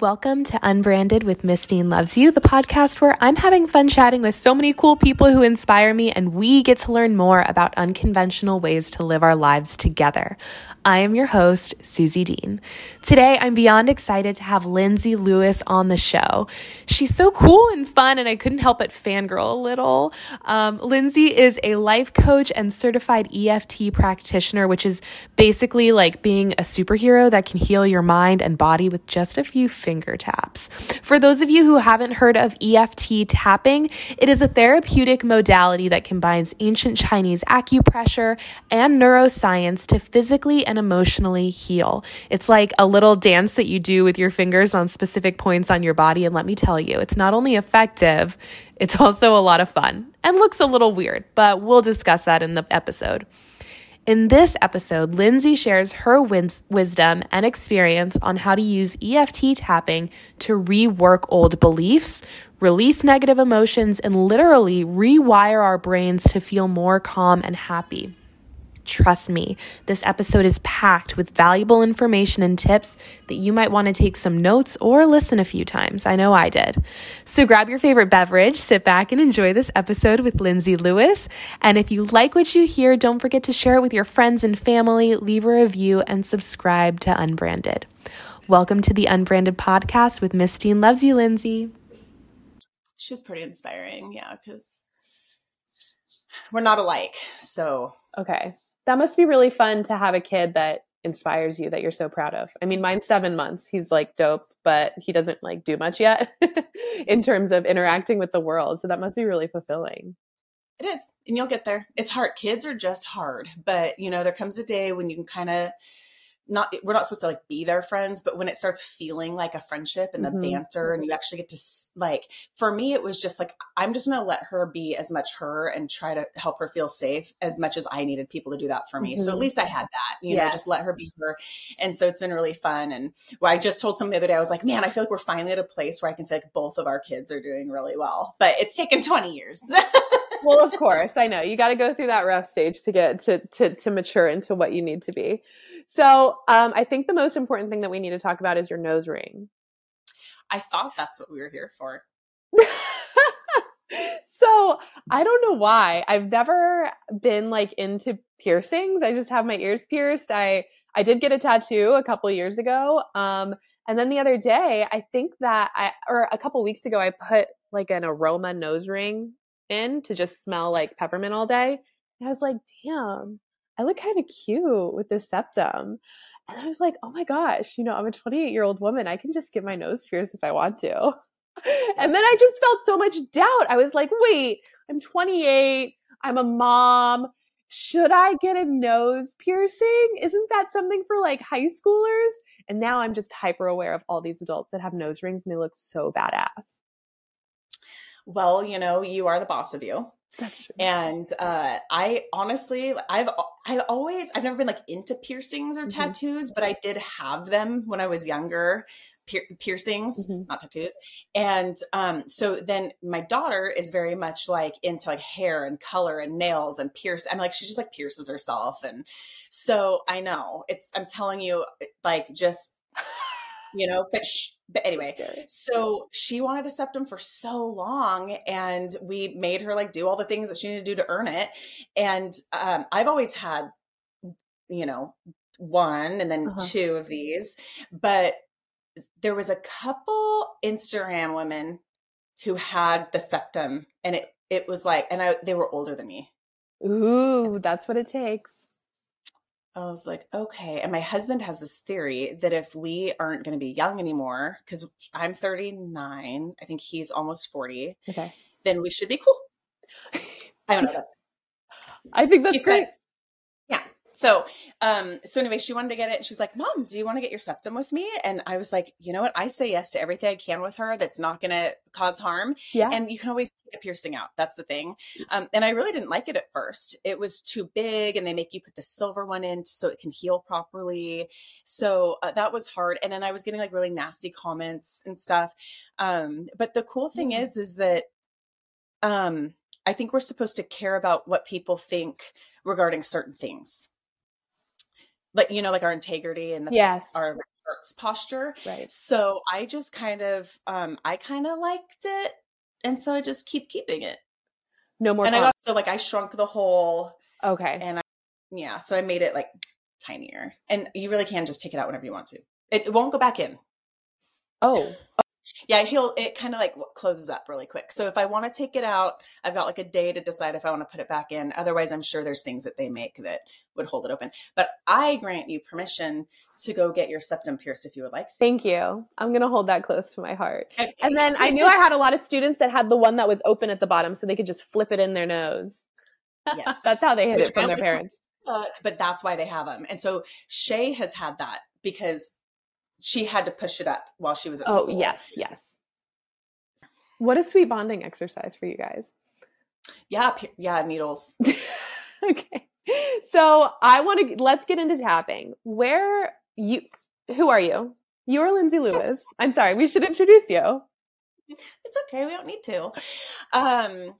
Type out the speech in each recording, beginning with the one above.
Welcome to Unbranded with Miss Dean Loves You, the podcast where I'm having fun chatting with so many cool people who inspire me, and we get to learn more about unconventional ways to live our lives together. I am your host, Suzy Dean. Today, I'm beyond excited to have Lindsay Lewis on the show. She's so cool and fun, and I couldn't help but fangirl a little. Um, Lindsay is a life coach and certified EFT practitioner, which is basically like being a superhero that can heal your mind and body with just a few finger taps. For those of you who haven't heard of EFT tapping, it is a therapeutic modality that combines ancient Chinese acupressure and neuroscience to physically and emotionally heal. It's like a little dance that you do with your fingers on specific points on your body. And let me tell you, it's not only effective, it's also a lot of fun and looks a little weird, but we'll discuss that in the episode. In this episode, Lindsay shares her wins- wisdom and experience on how to use EFT tapping to rework old beliefs, release negative emotions, and literally rewire our brains to feel more calm and happy. Trust me, this episode is packed with valuable information and tips that you might want to take some notes or listen a few times. I know I did. So grab your favorite beverage, sit back, and enjoy this episode with Lindsay Lewis. And if you like what you hear, don't forget to share it with your friends and family, leave a review, and subscribe to Unbranded. Welcome to the Unbranded podcast with Miss Dean Loves You, Lindsay. She's pretty inspiring, yeah, because we're not alike. So Okay that must be really fun to have a kid that inspires you that you're so proud of. I mean, mine's seven months. He's like dope, but he doesn't like do much yet in terms of interacting with the world. So that must be really fulfilling. It is. And you'll get there. It's hard. Kids are just hard. But, you know, there comes a day when you can kind of not we're not supposed to like be their friends but when it starts feeling like a friendship and the mm-hmm. banter and you actually get to like for me it was just like i'm just going to let her be as much her and try to help her feel safe as much as i needed people to do that for me mm-hmm. so at mm-hmm. least i had that you yeah. know just let her be her and so it's been really fun and well, i just told someone the other day i was like man i feel like we're finally at a place where i can say like both of our kids are doing really well but it's taken 20 years well of course i know you got to go through that rough stage to get to, to to mature into what you need to be so um, I think the most important thing that we need to talk about is your nose ring. I thought that's what we were here for. so I don't know why. I've never been like into piercings. I just have my ears pierced. I I did get a tattoo a couple years ago. Um, and then the other day, I think that I or a couple weeks ago, I put like an aroma nose ring in to just smell like peppermint all day. And I was like, damn, I look kind of cute with this septum. And I was like, oh my gosh, you know, I'm a 28 year old woman. I can just get my nose pierced if I want to. and then I just felt so much doubt. I was like, wait, I'm 28. I'm a mom. Should I get a nose piercing? Isn't that something for like high schoolers? And now I'm just hyper aware of all these adults that have nose rings and they look so badass. Well, you know, you are the boss of you. That's true. And uh, I honestly, I've I've always I've never been like into piercings or mm-hmm. tattoos, but I did have them when I was younger. piercings, mm-hmm. not tattoos, and um, so then my daughter is very much like into like hair and color and nails and pierce. I'm like she just like pierces herself, and so I know it's. I'm telling you, like just you know, but. Sh- but anyway, so she wanted a septum for so long, and we made her like do all the things that she needed to do to earn it. And um, I've always had, you know, one and then uh-huh. two of these, but there was a couple Instagram women who had the septum, and it it was like, and I they were older than me. Ooh, that's what it takes. I was like, okay. And my husband has this theory that if we aren't going to be young anymore, because I'm 39, I think he's almost 40, okay. then we should be cool. I don't know. I think that's he great. Said, so, um, so anyway, she wanted to get it. And she's like, Mom, do you want to get your septum with me? And I was like, you know what? I say yes to everything I can with her that's not going to cause harm. Yeah. And you can always take a piercing out. That's the thing. Um, and I really didn't like it at first. It was too big and they make you put the silver one in so it can heal properly. So uh, that was hard. And then I was getting like really nasty comments and stuff. Um, but the cool thing mm-hmm. is, is that, um, I think we're supposed to care about what people think regarding certain things like you know like our integrity and yes our posture. Right. So I just kind of, um, I kind of liked it. And so I just keep keeping it. No more. And I got, so like I shrunk the hole. Okay. And I, yeah, so I made it like tinier. And you really can just take it out whenever you want to. It, it won't go back in. Oh, yeah he'll it kind of like closes up really quick. So if i want to take it out i've got like a day to decide if i want to put it back in. Otherwise i'm sure there's things that they make that would hold it open. But i grant you permission to go get your septum pierced if you would like. To. thank you. I'm going to hold that close to my heart. And then i knew i had a lot of students that had the one that was open at the bottom so they could just flip it in their nose. Yes. That's how they hid Which it from their parents. but that's why they have them and so shay has had that because she had to push it up while she was at oh, school. Oh, yes, yes. What a sweet bonding exercise for you guys. Yeah, yeah, needles. okay. So I want to let's get into tapping. Where you who are you? You are Lindsay Lewis. I'm sorry, we should introduce you. It's okay, we don't need to. Um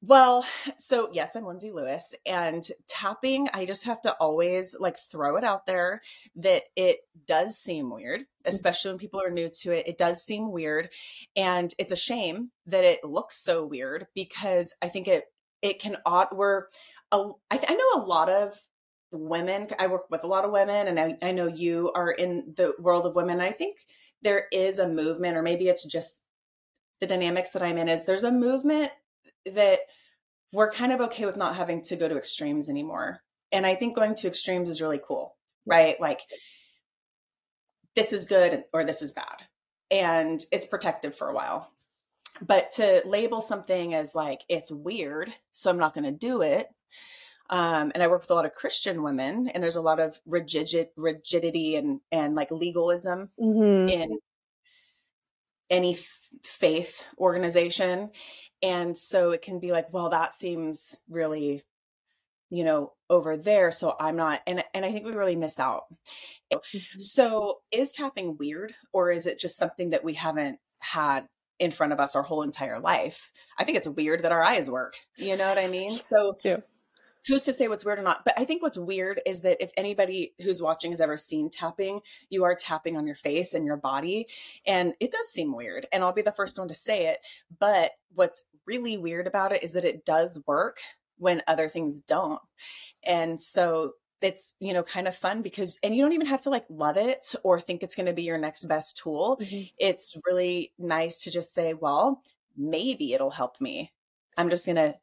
well, so yes, I'm Lindsay Lewis, and tapping, I just have to always like throw it out there that it does seem weird, mm-hmm. especially when people are new to it. It does seem weird, and it's a shame that it looks so weird because I think it it can odd. We're a, I, th- I know a lot of women. I work with a lot of women, and I, I know you are in the world of women. I think there is a movement, or maybe it's just the dynamics that I'm in. Is there's a movement that we're kind of okay with not having to go to extremes anymore. And I think going to extremes is really cool, right? Like this is good or this is bad. And it's protective for a while. But to label something as like it's weird, so I'm not going to do it. Um, and I work with a lot of Christian women, and there's a lot of rigid rigidity and and like legalism mm-hmm. in any f- faith organization. And so it can be like well that seems really you know over there so i'm not and and i think we really miss out. Mm-hmm. so is tapping weird or is it just something that we haven't had in front of us our whole entire life? I think it's weird that our eyes work you know what i mean? So who's to say what's weird or not? But I think what's weird is that if anybody who's watching has ever seen tapping, you are tapping on your face and your body. And it does seem weird. And I'll be the first one to say it. But what's really weird about it is that it does work when other things don't. And so it's you know kind of fun because and you don't even have to like love it or think it's going to be your next best tool mm-hmm. it's really nice to just say well maybe it'll help me i'm just going to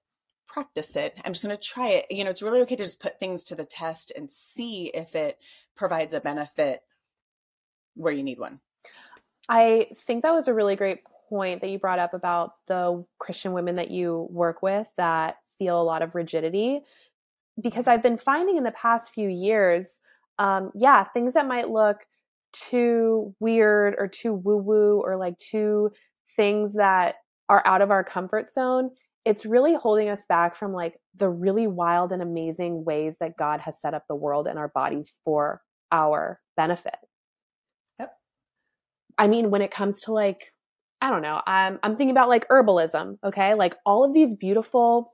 practice it. I'm just going to try it. You know, it's really okay to just put things to the test and see if it provides a benefit where you need one. I think that was a really great point that you brought up about the Christian women that you work with that feel a lot of rigidity. Because I've been finding in the past few years, um, yeah, things that might look too weird or too woo woo or like too things that are out of our comfort zone it's really holding us back from like the really wild and amazing ways that God has set up the world and our bodies for our benefit. Yep. I mean, when it comes to like, I don't know, I'm, I'm thinking about like herbalism, okay? Like all of these beautiful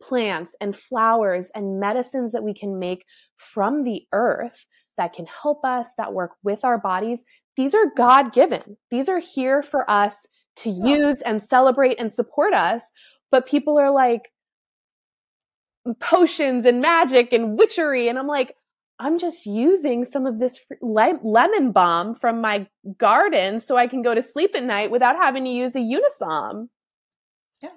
plants and flowers and medicines that we can make from the earth that can help us, that work with our bodies. These are God given. These are here for us to use and celebrate and support us but people are like potions and magic and witchery and i'm like i'm just using some of this le- lemon balm from my garden so i can go to sleep at night without having to use a unisom yeah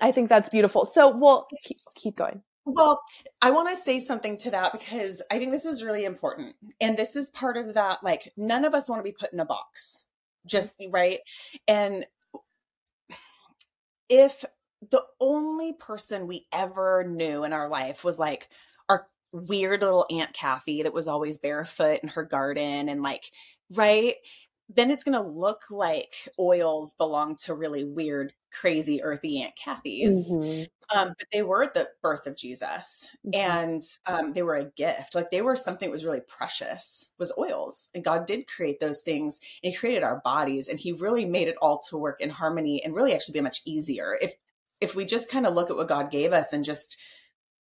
i think that's beautiful so we'll keep, keep going well, I want to say something to that because I think this is really important. And this is part of that like none of us want to be put in a box. Just mm-hmm. right? And if the only person we ever knew in our life was like our weird little Aunt Kathy that was always barefoot in her garden and like, right? Then it's going to look like oils belong to really weird, crazy, earthy Aunt Kathy's. Mm-hmm. Um, but they were the birth of Jesus mm-hmm. and um, they were a gift. Like they were something that was really precious, was oils. And God did create those things and He created our bodies and He really made it all to work in harmony and really actually be much easier. If if we just kind of look at what God gave us and just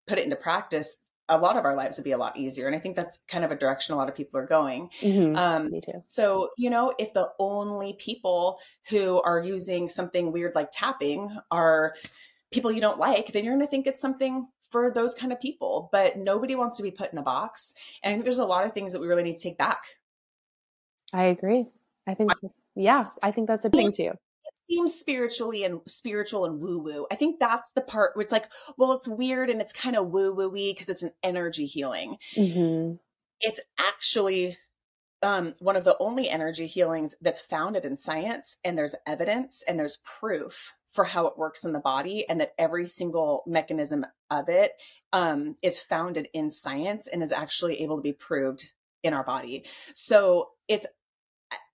put it into practice, a lot of our lives would be a lot easier. And I think that's kind of a direction a lot of people are going. Mm-hmm. Um, Me too. So, you know, if the only people who are using something weird like tapping are people you don't like, then you're going to think it's something for those kind of people. But nobody wants to be put in a box. And I think there's a lot of things that we really need to take back. I agree. I think, yeah, I think that's a thing too seems spiritually and spiritual and woo woo. I think that's the part where it's like, well, it's weird and it's kind of woo woo because it's an energy healing. Mm-hmm. It's actually um, one of the only energy healings that's founded in science, and there's evidence and there's proof for how it works in the body, and that every single mechanism of it um, is founded in science and is actually able to be proved in our body. So it's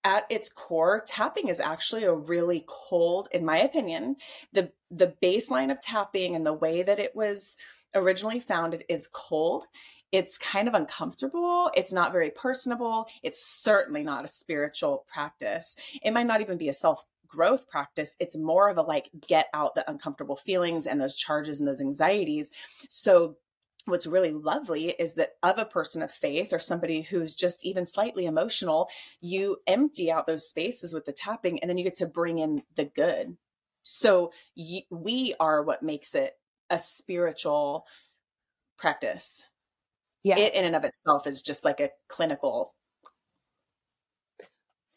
at its core, tapping is actually a really cold, in my opinion, the the baseline of tapping and the way that it was originally founded is cold. It's kind of uncomfortable. It's not very personable. It's certainly not a spiritual practice. It might not even be a self growth practice. It's more of a like get out the uncomfortable feelings and those charges and those anxieties. So what's really lovely is that of a person of faith or somebody who's just even slightly emotional, you empty out those spaces with the tapping and then you get to bring in the good. So we are what makes it a spiritual practice. Yeah. It in and of itself is just like a clinical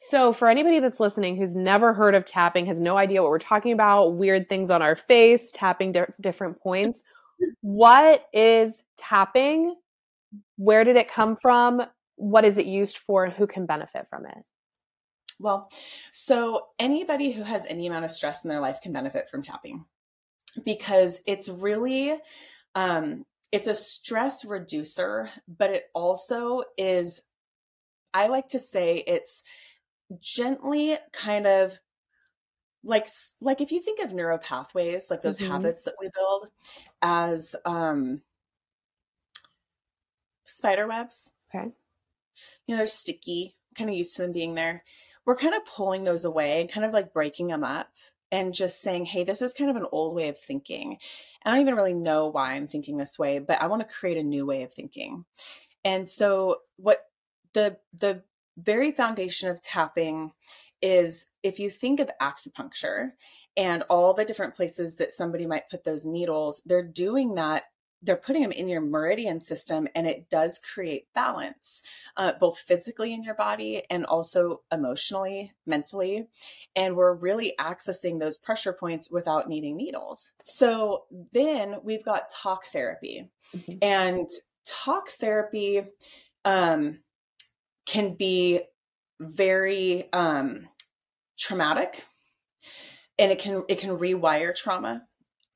so, for anybody that's listening who's never heard of tapping, has no idea what we're talking about, weird things on our face, tapping di- different points, what is tapping? Where did it come from? What is it used for and who can benefit from it? Well, so anybody who has any amount of stress in their life can benefit from tapping because it's really um it's a stress reducer, but it also is I like to say it's gently kind of like like if you think of neural pathways like those mm-hmm. habits that we build as um spider webs okay. you know they're sticky kind of used to them being there. We're kind of pulling those away and kind of like breaking them up and just saying hey this is kind of an old way of thinking. I don't even really know why i'm thinking this way but i want to create a new way of thinking. And so what the the very foundation of tapping is if you think of acupuncture and all the different places that somebody might put those needles, they're doing that. They're putting them in your meridian system, and it does create balance, uh, both physically in your body and also emotionally, mentally. And we're really accessing those pressure points without needing needles. So then we've got talk therapy, mm-hmm. and talk therapy um, can be very um, traumatic and it can it can rewire trauma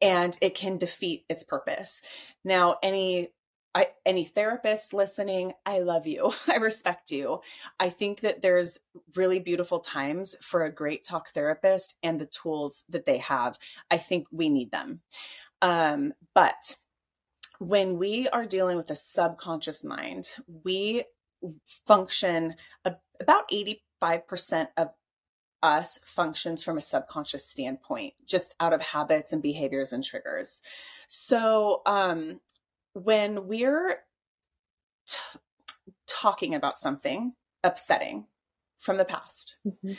and it can defeat its purpose now any I, any therapist listening, I love you. I respect you. I think that there's really beautiful times for a great talk therapist and the tools that they have. I think we need them. Um, but when we are dealing with a subconscious mind, we function about 85% of us functions from a subconscious standpoint, just out of habits and behaviors and triggers. So, um, when we're t- talking about something upsetting from the past, mm-hmm.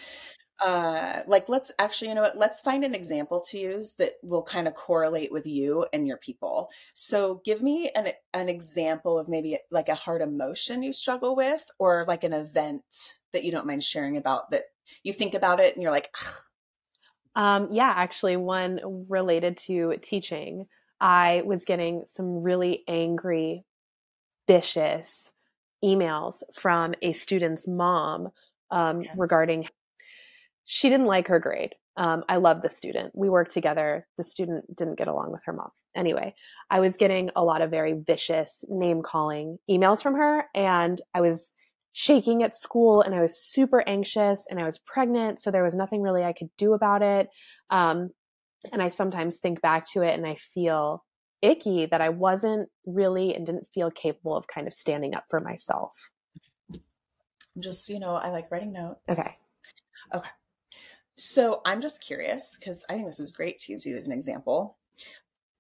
Uh, like let's actually, you know what, let's find an example to use that will kind of correlate with you and your people. So, give me an, an example of maybe like a hard emotion you struggle with, or like an event that you don't mind sharing about that you think about it and you're like, um, yeah, actually, one related to teaching. I was getting some really angry, vicious emails from a student's mom um, okay. regarding she didn't like her grade. Um, I love the student. We worked together. The student didn't get along with her mom. Anyway, I was getting a lot of very vicious name calling emails from her, and I was shaking at school and I was super anxious and I was pregnant. So there was nothing really I could do about it. Um, and I sometimes think back to it and I feel icky that I wasn't really and didn't feel capable of kind of standing up for myself. Just, you know, I like writing notes. Okay. Okay. So I'm just curious because I think this is great to use you as an example.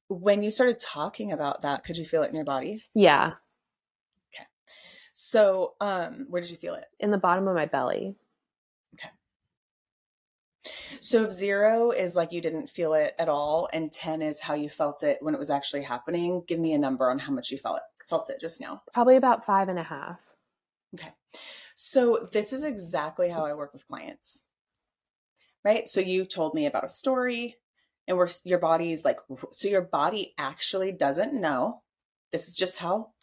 when you started talking about that, could you feel it in your body? Yeah. Okay. So, um, where did you feel it? In the bottom of my belly. Okay. So, if zero is like you didn't feel it at all, and 10 is how you felt it when it was actually happening, give me a number on how much you felt it, felt it just now. Probably about five and a half. Okay. So, this is exactly how I work with clients, right? So, you told me about a story, and we're, your body's like, so your body actually doesn't know. This is just how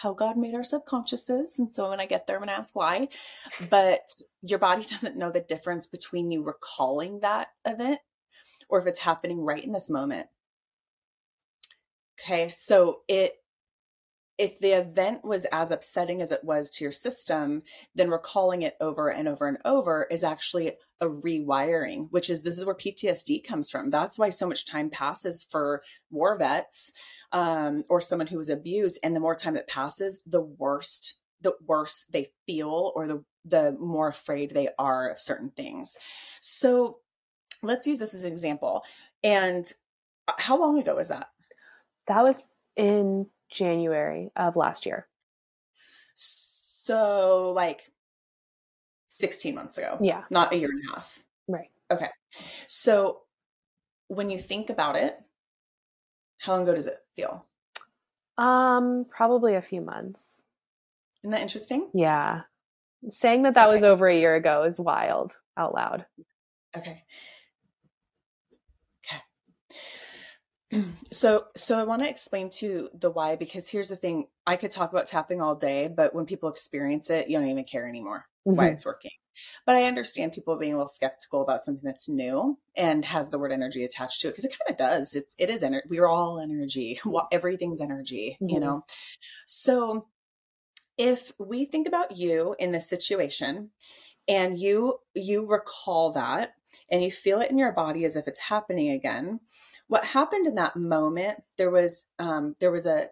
how God made our subconsciouses. And so when I get there, I'm going to ask why. But your body doesn't know the difference between you recalling that event or if it's happening right in this moment. Okay. So it if the event was as upsetting as it was to your system, then recalling it over and over and over is actually a rewiring, which is this is where PTSD comes from. That's why so much time passes for war vets um, or someone who was abused. And the more time it passes, the worst, the worse they feel or the, the more afraid they are of certain things. So let's use this as an example. And uh, how long ago was that? That was in January of last year. So, like 16 months ago. Yeah. Not a year and a half. Right. Okay. So, when you think about it, how long ago does it feel? Um, probably a few months. Isn't that interesting? Yeah. Saying that that okay. was over a year ago is wild out loud. Okay. So so i want to explain to the why because here's the thing i could talk about tapping all day but when people experience it you don't even care anymore mm-hmm. why it's working but i understand people being a little skeptical about something that's new and has the word energy attached to it because it kind of does it's it is energy we're all energy everything's energy mm-hmm. you know so if we think about you in this situation and you you recall that and you feel it in your body as if it's happening again what happened in that moment there was um, there was a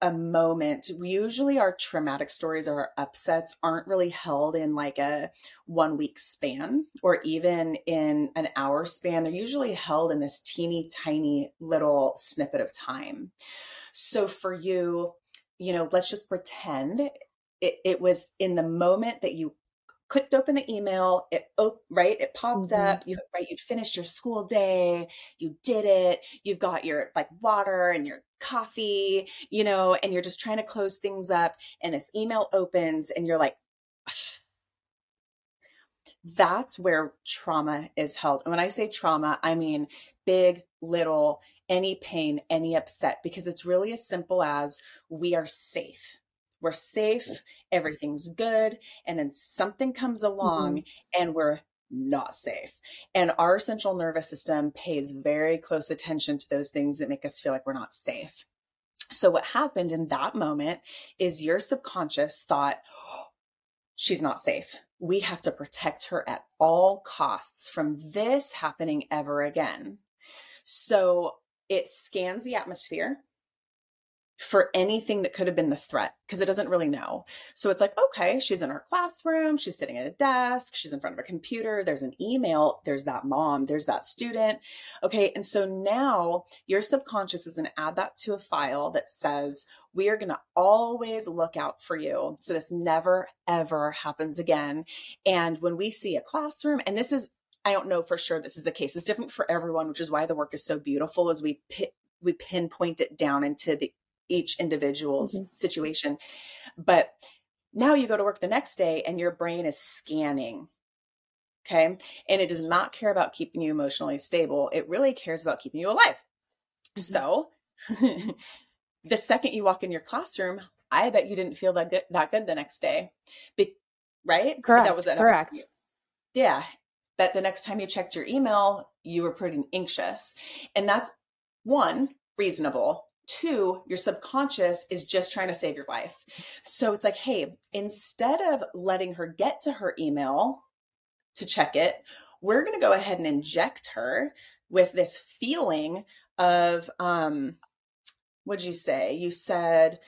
a moment usually our traumatic stories or our upsets aren't really held in like a one week span or even in an hour span they're usually held in this teeny tiny little snippet of time. So for you you know let's just pretend it, it was in the moment that you clicked open the email it oh, right it popped mm-hmm. up you right you'd finished your school day you did it you've got your like water and your coffee you know and you're just trying to close things up and this email opens and you're like that's where trauma is held. And when i say trauma i mean big little any pain any upset because it's really as simple as we are safe we're safe, everything's good, and then something comes along mm-hmm. and we're not safe. And our central nervous system pays very close attention to those things that make us feel like we're not safe. So, what happened in that moment is your subconscious thought, oh, she's not safe. We have to protect her at all costs from this happening ever again. So, it scans the atmosphere for anything that could have been the threat because it doesn't really know. So it's like, okay, she's in her classroom, she's sitting at a desk, she's in front of a computer, there's an email, there's that mom, there's that student. Okay. And so now your subconscious is going to add that to a file that says, we are going to always look out for you. So this never, ever happens again. And when we see a classroom, and this is, I don't know for sure this is the case. It's different for everyone, which is why the work is so beautiful as we pit, we pinpoint it down into the each individual's mm-hmm. situation. But now you go to work the next day and your brain is scanning. Okay. And it does not care about keeping you emotionally stable. It really cares about keeping you alive. Mm-hmm. So the second you walk in your classroom, I bet you didn't feel that good, that good the next day. Be- right? Correct. That was an correct. Yeah. But the next time you checked your email, you were pretty anxious. And that's one, reasonable. Two, your subconscious is just trying to save your life. So it's like, hey, instead of letting her get to her email to check it, we're going to go ahead and inject her with this feeling of, um, what did you say? You said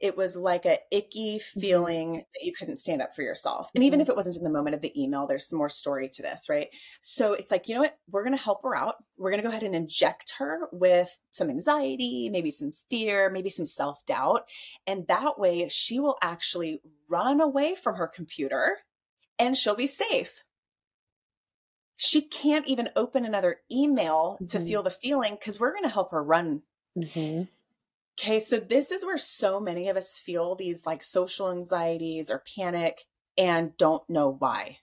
it was like a icky mm-hmm. feeling mm-hmm. that you couldn't stand up for yourself. And mm-hmm. even if it wasn't in the moment of the email, there's some more story to this, right? So it's like, you know what? We're going to help her out. We're going to go ahead and inject her with some anxiety, maybe some fear, maybe some self doubt. And that way she will actually run away from her computer and she'll be safe. She can't even open another email mm-hmm. to feel the feeling because we're going to help her run. Mm-hmm. Okay, so this is where so many of us feel these like social anxieties or panic and don't know why.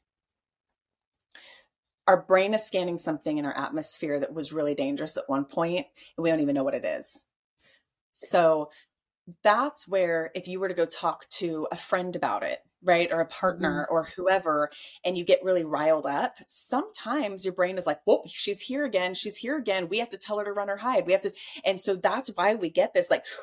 Our brain is scanning something in our atmosphere that was really dangerous at one point, and we don't even know what it is. So that's where, if you were to go talk to a friend about it, right, or a partner mm-hmm. or whoever, and you get really riled up, sometimes your brain is like, whoa, she's here again. She's here again. We have to tell her to run or hide. We have to. And so that's why we get this like,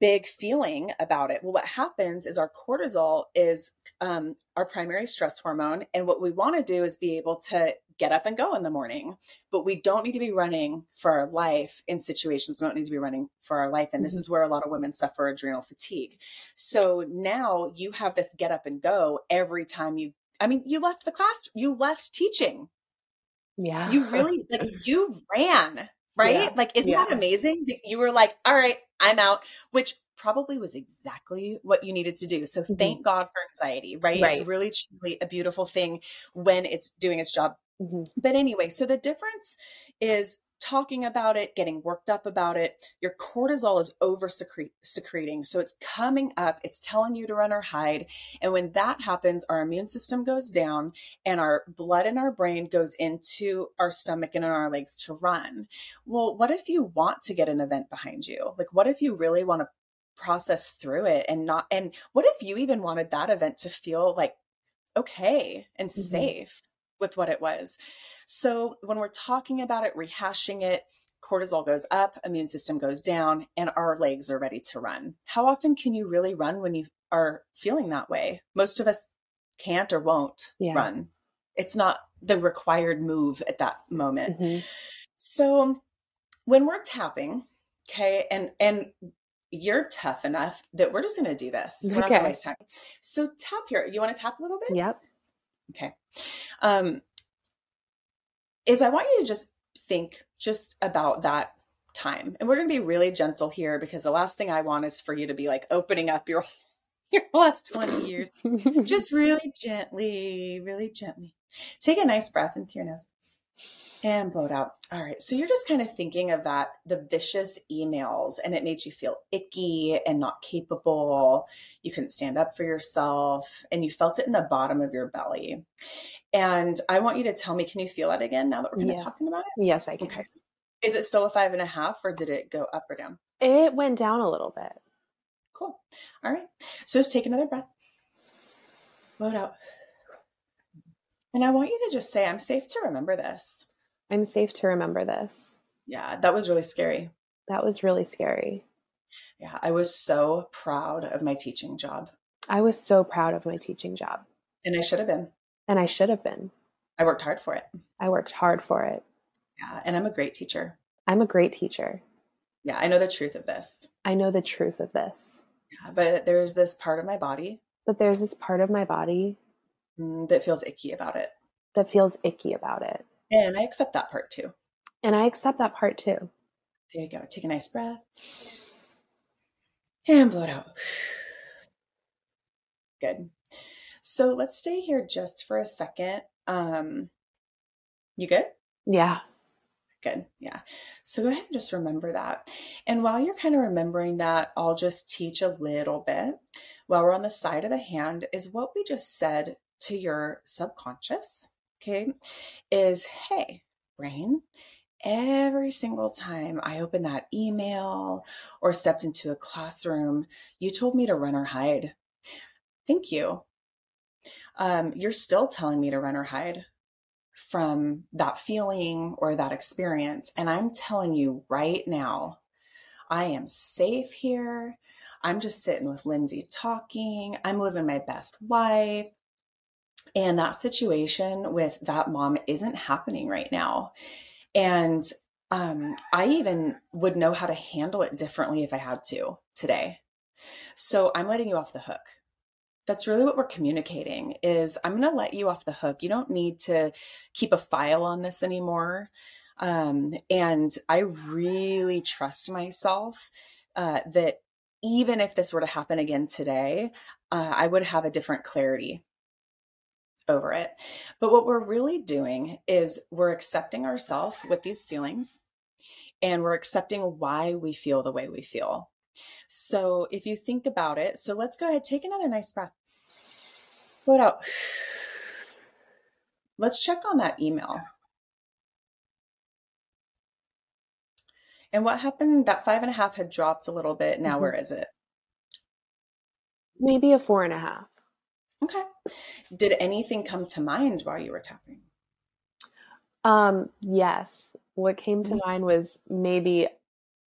big feeling about it. Well, what happens is our cortisol is um, our primary stress hormone. And what we want to do is be able to get up and go in the morning. But we don't need to be running for our life in situations. We don't need to be running for our life. And this mm-hmm. is where a lot of women suffer adrenal fatigue. So now you have this get up and go every time you, I mean, you left the class, you left teaching. Yeah. You really, like, you ran, right? Yeah. Like, isn't yeah. that amazing that you were like, all right, I'm out, which probably was exactly what you needed to do. So mm-hmm. thank God for anxiety, right? right? It's really truly a beautiful thing when it's doing its job Mm-hmm. But anyway, so the difference is talking about it, getting worked up about it. Your cortisol is over secreting. So it's coming up, it's telling you to run or hide. And when that happens, our immune system goes down and our blood in our brain goes into our stomach and in our legs to run. Well, what if you want to get an event behind you? Like, what if you really want to process through it and not, and what if you even wanted that event to feel like okay and mm-hmm. safe? With what it was. So when we're talking about it, rehashing it, cortisol goes up, immune system goes down, and our legs are ready to run. How often can you really run when you are feeling that way? Most of us can't or won't yeah. run. It's not the required move at that moment. Mm-hmm. So when we're tapping, okay, and and you're tough enough that we're just going to do this. We're okay. not going to waste time. So tap here. You want to tap a little bit? Yep. Okay. Um, is I want you to just think just about that time. And we're going to be really gentle here because the last thing I want is for you to be like opening up your your last 20 years. just really gently, really gently. Take a nice breath into your nose and blow it out. All right. So you're just kind of thinking of that, the vicious emails, and it made you feel icky and not capable. You couldn't stand up for yourself, and you felt it in the bottom of your belly. And I want you to tell me, can you feel that again now that we're kind yeah. of talking about it? Yes, I can. Okay. Is it still a five and a half, or did it go up or down? It went down a little bit. Cool. All right. So just take another breath. Blow it out. And I want you to just say, I'm safe to remember this. I'm safe to remember this. Yeah, that was really scary. That was really scary. Yeah, I was so proud of my teaching job. I was so proud of my teaching job. And I should have been. And I should have been. I worked hard for it. I worked hard for it. Yeah, and I'm a great teacher. I'm a great teacher. Yeah, I know the truth of this. I know the truth of this. Yeah, but there's this part of my body. But there's this part of my body mm, that feels icky about it. That feels icky about it. And I accept that part too. And I accept that part too. There you go. Take a nice breath and blow it out. Good. So let's stay here just for a second. Um, you good? Yeah. Good. Yeah. So go ahead and just remember that. And while you're kind of remembering that, I'll just teach a little bit while we're on the side of the hand is what we just said to your subconscious okay, is hey, brain, every single time I opened that email or stepped into a classroom, you told me to run or hide. Thank you. Um, you're still telling me to run or hide from that feeling or that experience. And I'm telling you right now, I am safe here. I'm just sitting with Lindsay talking. I'm living my best life. And that situation with that mom isn't happening right now. And um, I even would know how to handle it differently if I had to today. So I'm letting you off the hook. That's really what we're communicating is I'm going to let you off the hook. You don't need to keep a file on this anymore. Um, and I really trust myself uh, that even if this were to happen again today, uh, I would have a different clarity over it. But what we're really doing is we're accepting ourselves with these feelings and we're accepting why we feel the way we feel. So if you think about it, so let's go ahead, take another nice breath. Put out. Let's check on that email. And what happened? That five and a half had dropped a little bit. Now, mm-hmm. where is it? Maybe a four and a half. Okay. Did anything come to mind while you were tapping? Um, yes. What came to mm-hmm. mind was maybe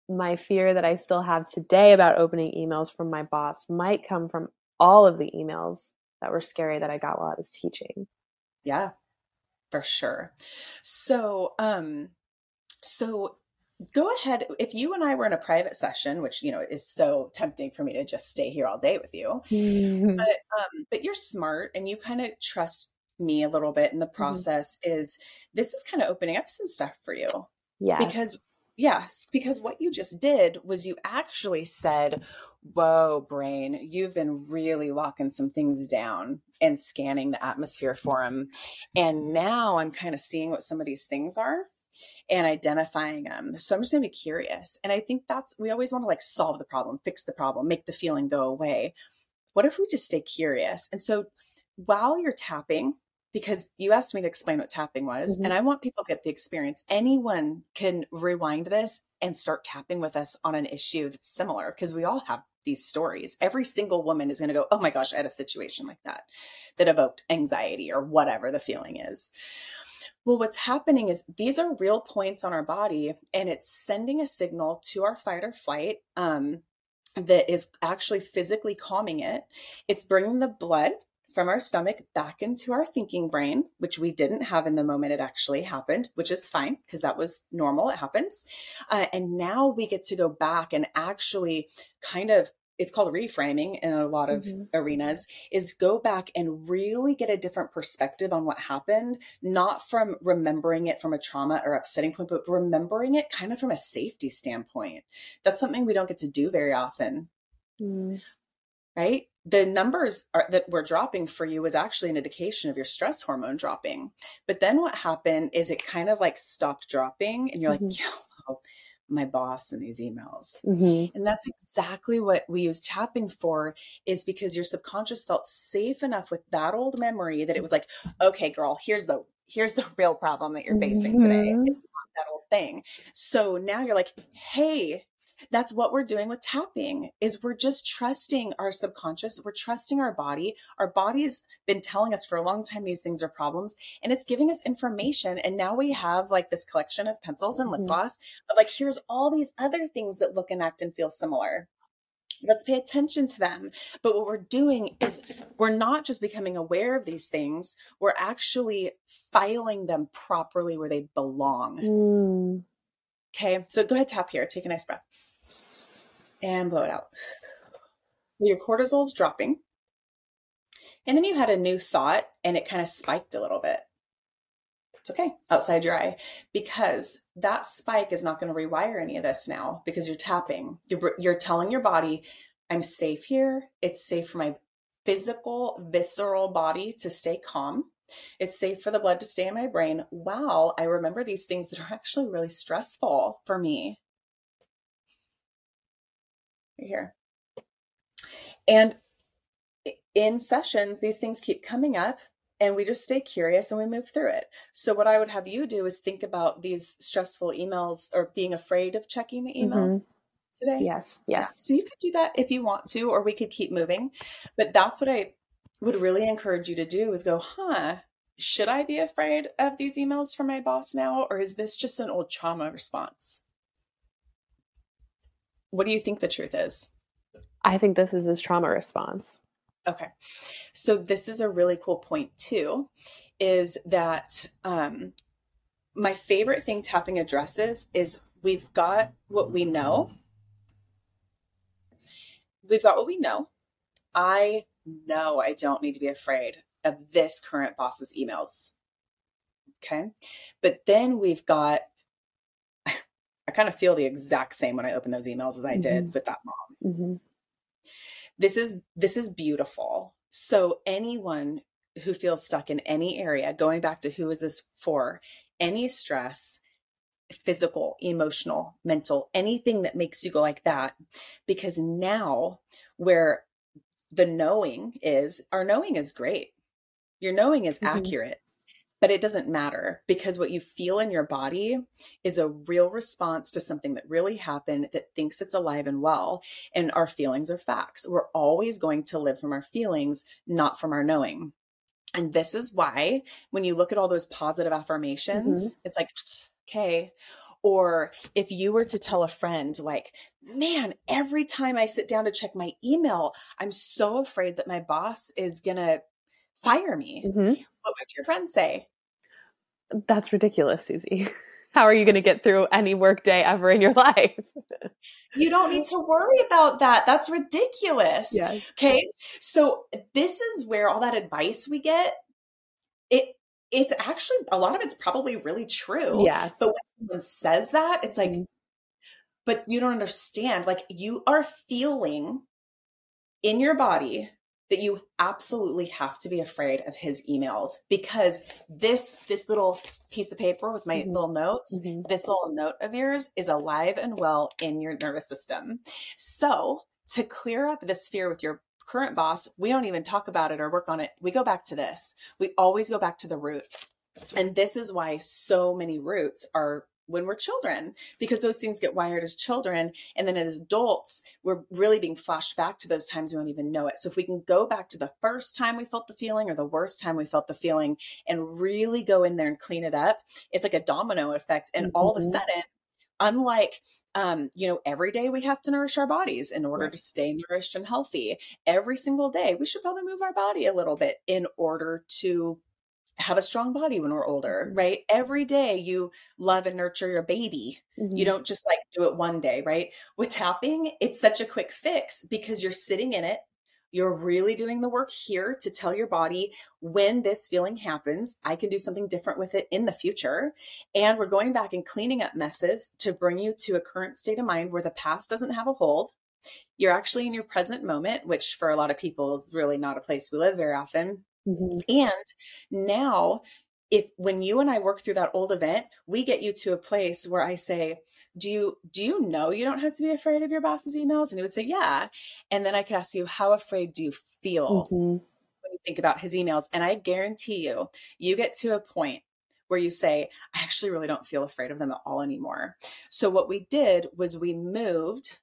my fear that I still have today about opening emails from my boss might come from all of the emails that were scary that I got while I was teaching. Yeah, for sure. So, um, so go ahead if you and i were in a private session which you know is so tempting for me to just stay here all day with you mm-hmm. but um but you're smart and you kind of trust me a little bit in the mm-hmm. process mm-hmm. is this is kind of opening up some stuff for you yeah because yes because what you just did was you actually said whoa brain you've been really locking some things down and scanning the atmosphere for them and now i'm kind of seeing what some of these things are and identifying them. So I'm just going to be curious. And I think that's, we always want to like solve the problem, fix the problem, make the feeling go away. What if we just stay curious? And so while you're tapping, because you asked me to explain what tapping was, mm-hmm. and I want people to get the experience. Anyone can rewind this and start tapping with us on an issue that's similar because we all have these stories. Every single woman is going to go, Oh my gosh, I had a situation like that that evoked anxiety or whatever the feeling is. Well, what's happening is these are real points on our body, and it's sending a signal to our fight or flight um, that is actually physically calming it. It's bringing the blood from our stomach back into our thinking brain, which we didn't have in the moment it actually happened, which is fine because that was normal. It happens. Uh, and now we get to go back and actually kind of it's called reframing in a lot of mm-hmm. arenas is go back and really get a different perspective on what happened not from remembering it from a trauma or upsetting point but remembering it kind of from a safety standpoint that's something we don't get to do very often mm. right the numbers are, that we're dropping for you is actually an indication of your stress hormone dropping but then what happened is it kind of like stopped dropping and you're mm-hmm. like my boss in these emails. Mm-hmm. And that's exactly what we use tapping for is because your subconscious felt safe enough with that old memory that it was like, okay, girl, here's the here's the real problem that you're facing mm-hmm. today. It's not that old thing. So now you're like, hey, that's what we're doing with tapping is we're just trusting our subconscious we're trusting our body our body's been telling us for a long time these things are problems and it's giving us information and now we have like this collection of pencils and lip mm-hmm. gloss but like here's all these other things that look and act and feel similar let's pay attention to them. But what we're doing is we're not just becoming aware of these things, we're actually filing them properly where they belong. Mm. Okay, so go ahead, tap here, take a nice breath and blow it out. Your cortisol is dropping. And then you had a new thought and it kind of spiked a little bit. It's okay outside your eye because that spike is not going to rewire any of this now because you're tapping. You're, you're telling your body, I'm safe here. It's safe for my physical, visceral body to stay calm. It's safe for the blood to stay in my brain. Wow, I remember these things that are actually really stressful for me right here. And in sessions, these things keep coming up and we just stay curious and we move through it. So, what I would have you do is think about these stressful emails or being afraid of checking the email. Mm-hmm. Today? Yes, yes. So you could do that if you want to, or we could keep moving. But that's what I would really encourage you to do is go, huh, should I be afraid of these emails from my boss now? Or is this just an old trauma response? What do you think the truth is? I think this is his trauma response. Okay. So this is a really cool point too, is that um, my favorite thing tapping addresses is we've got what we know. we've got what we know. I know I don't need to be afraid of this current boss's emails. Okay. But then we've got, I kind of feel the exact same when I open those emails as I mm-hmm. did with that mom. Mm-hmm. This is, this is beautiful. So anyone who feels stuck in any area, going back to who is this for, any stress, physical, emotional, mental, anything that makes you go like that. Because now, where the knowing is, our knowing is great. Your knowing is mm-hmm. accurate, but it doesn't matter because what you feel in your body is a real response to something that really happened that thinks it's alive and well. And our feelings are facts. We're always going to live from our feelings, not from our knowing. And this is why when you look at all those positive affirmations, mm-hmm. it's like, okay. Or if you were to tell a friend, like, man, every time I sit down to check my email, I'm so afraid that my boss is going to fire me. Mm-hmm. What would your friend say? That's ridiculous, Suzy. How are you going to get through any work day ever in your life? you don't need to worry about that. That's ridiculous. Yes. Okay. So this is where all that advice we get, it it's actually a lot of it's probably really true. Yeah. But when someone says that, it's like, mm-hmm. but you don't understand. Like you are feeling in your body that you absolutely have to be afraid of his emails because this this little piece of paper with my mm-hmm. little notes mm-hmm. this little note of yours is alive and well in your nervous system so to clear up this fear with your current boss we don't even talk about it or work on it. We go back to this. We always go back to the root. And this is why so many roots are when we're children because those things get wired as children and then as adults we're really being flashed back to those times we don't even know it. So if we can go back to the first time we felt the feeling or the worst time we felt the feeling and really go in there and clean it up it's like a domino effect. And mm-hmm. all of a mm-hmm. sudden unlike um, you know every day we have to nourish our bodies in order right. to stay nourished and healthy every single day we should probably move our body a little bit in order to have a strong body when we're older, mm-hmm. right? Every day you love and nurture your baby. Mm-hmm. You don't just like do it one day, right? With tapping, it's such a quick fix because you're sitting in it. You're really doing the work here to tell your body when this feeling happens, I can do something different with it in the future. And we're going back and cleaning up messes to bring you to a current state of mind where the past doesn't have a hold. You're actually in your present moment, which for a lot of people is really not a place we live very often Mm-hmm. And now, if when you and I work through that old event, we get you to a place where I say, "Do you do you know you don't have to be afraid of your boss's emails?" And he would say, "Yeah." And then I could ask you, "How afraid do you feel mm-hmm. when you think about his emails?" And I guarantee you, you get to a point where you say, I actually really don't feel afraid of them at all anymore. So, what we did was we moved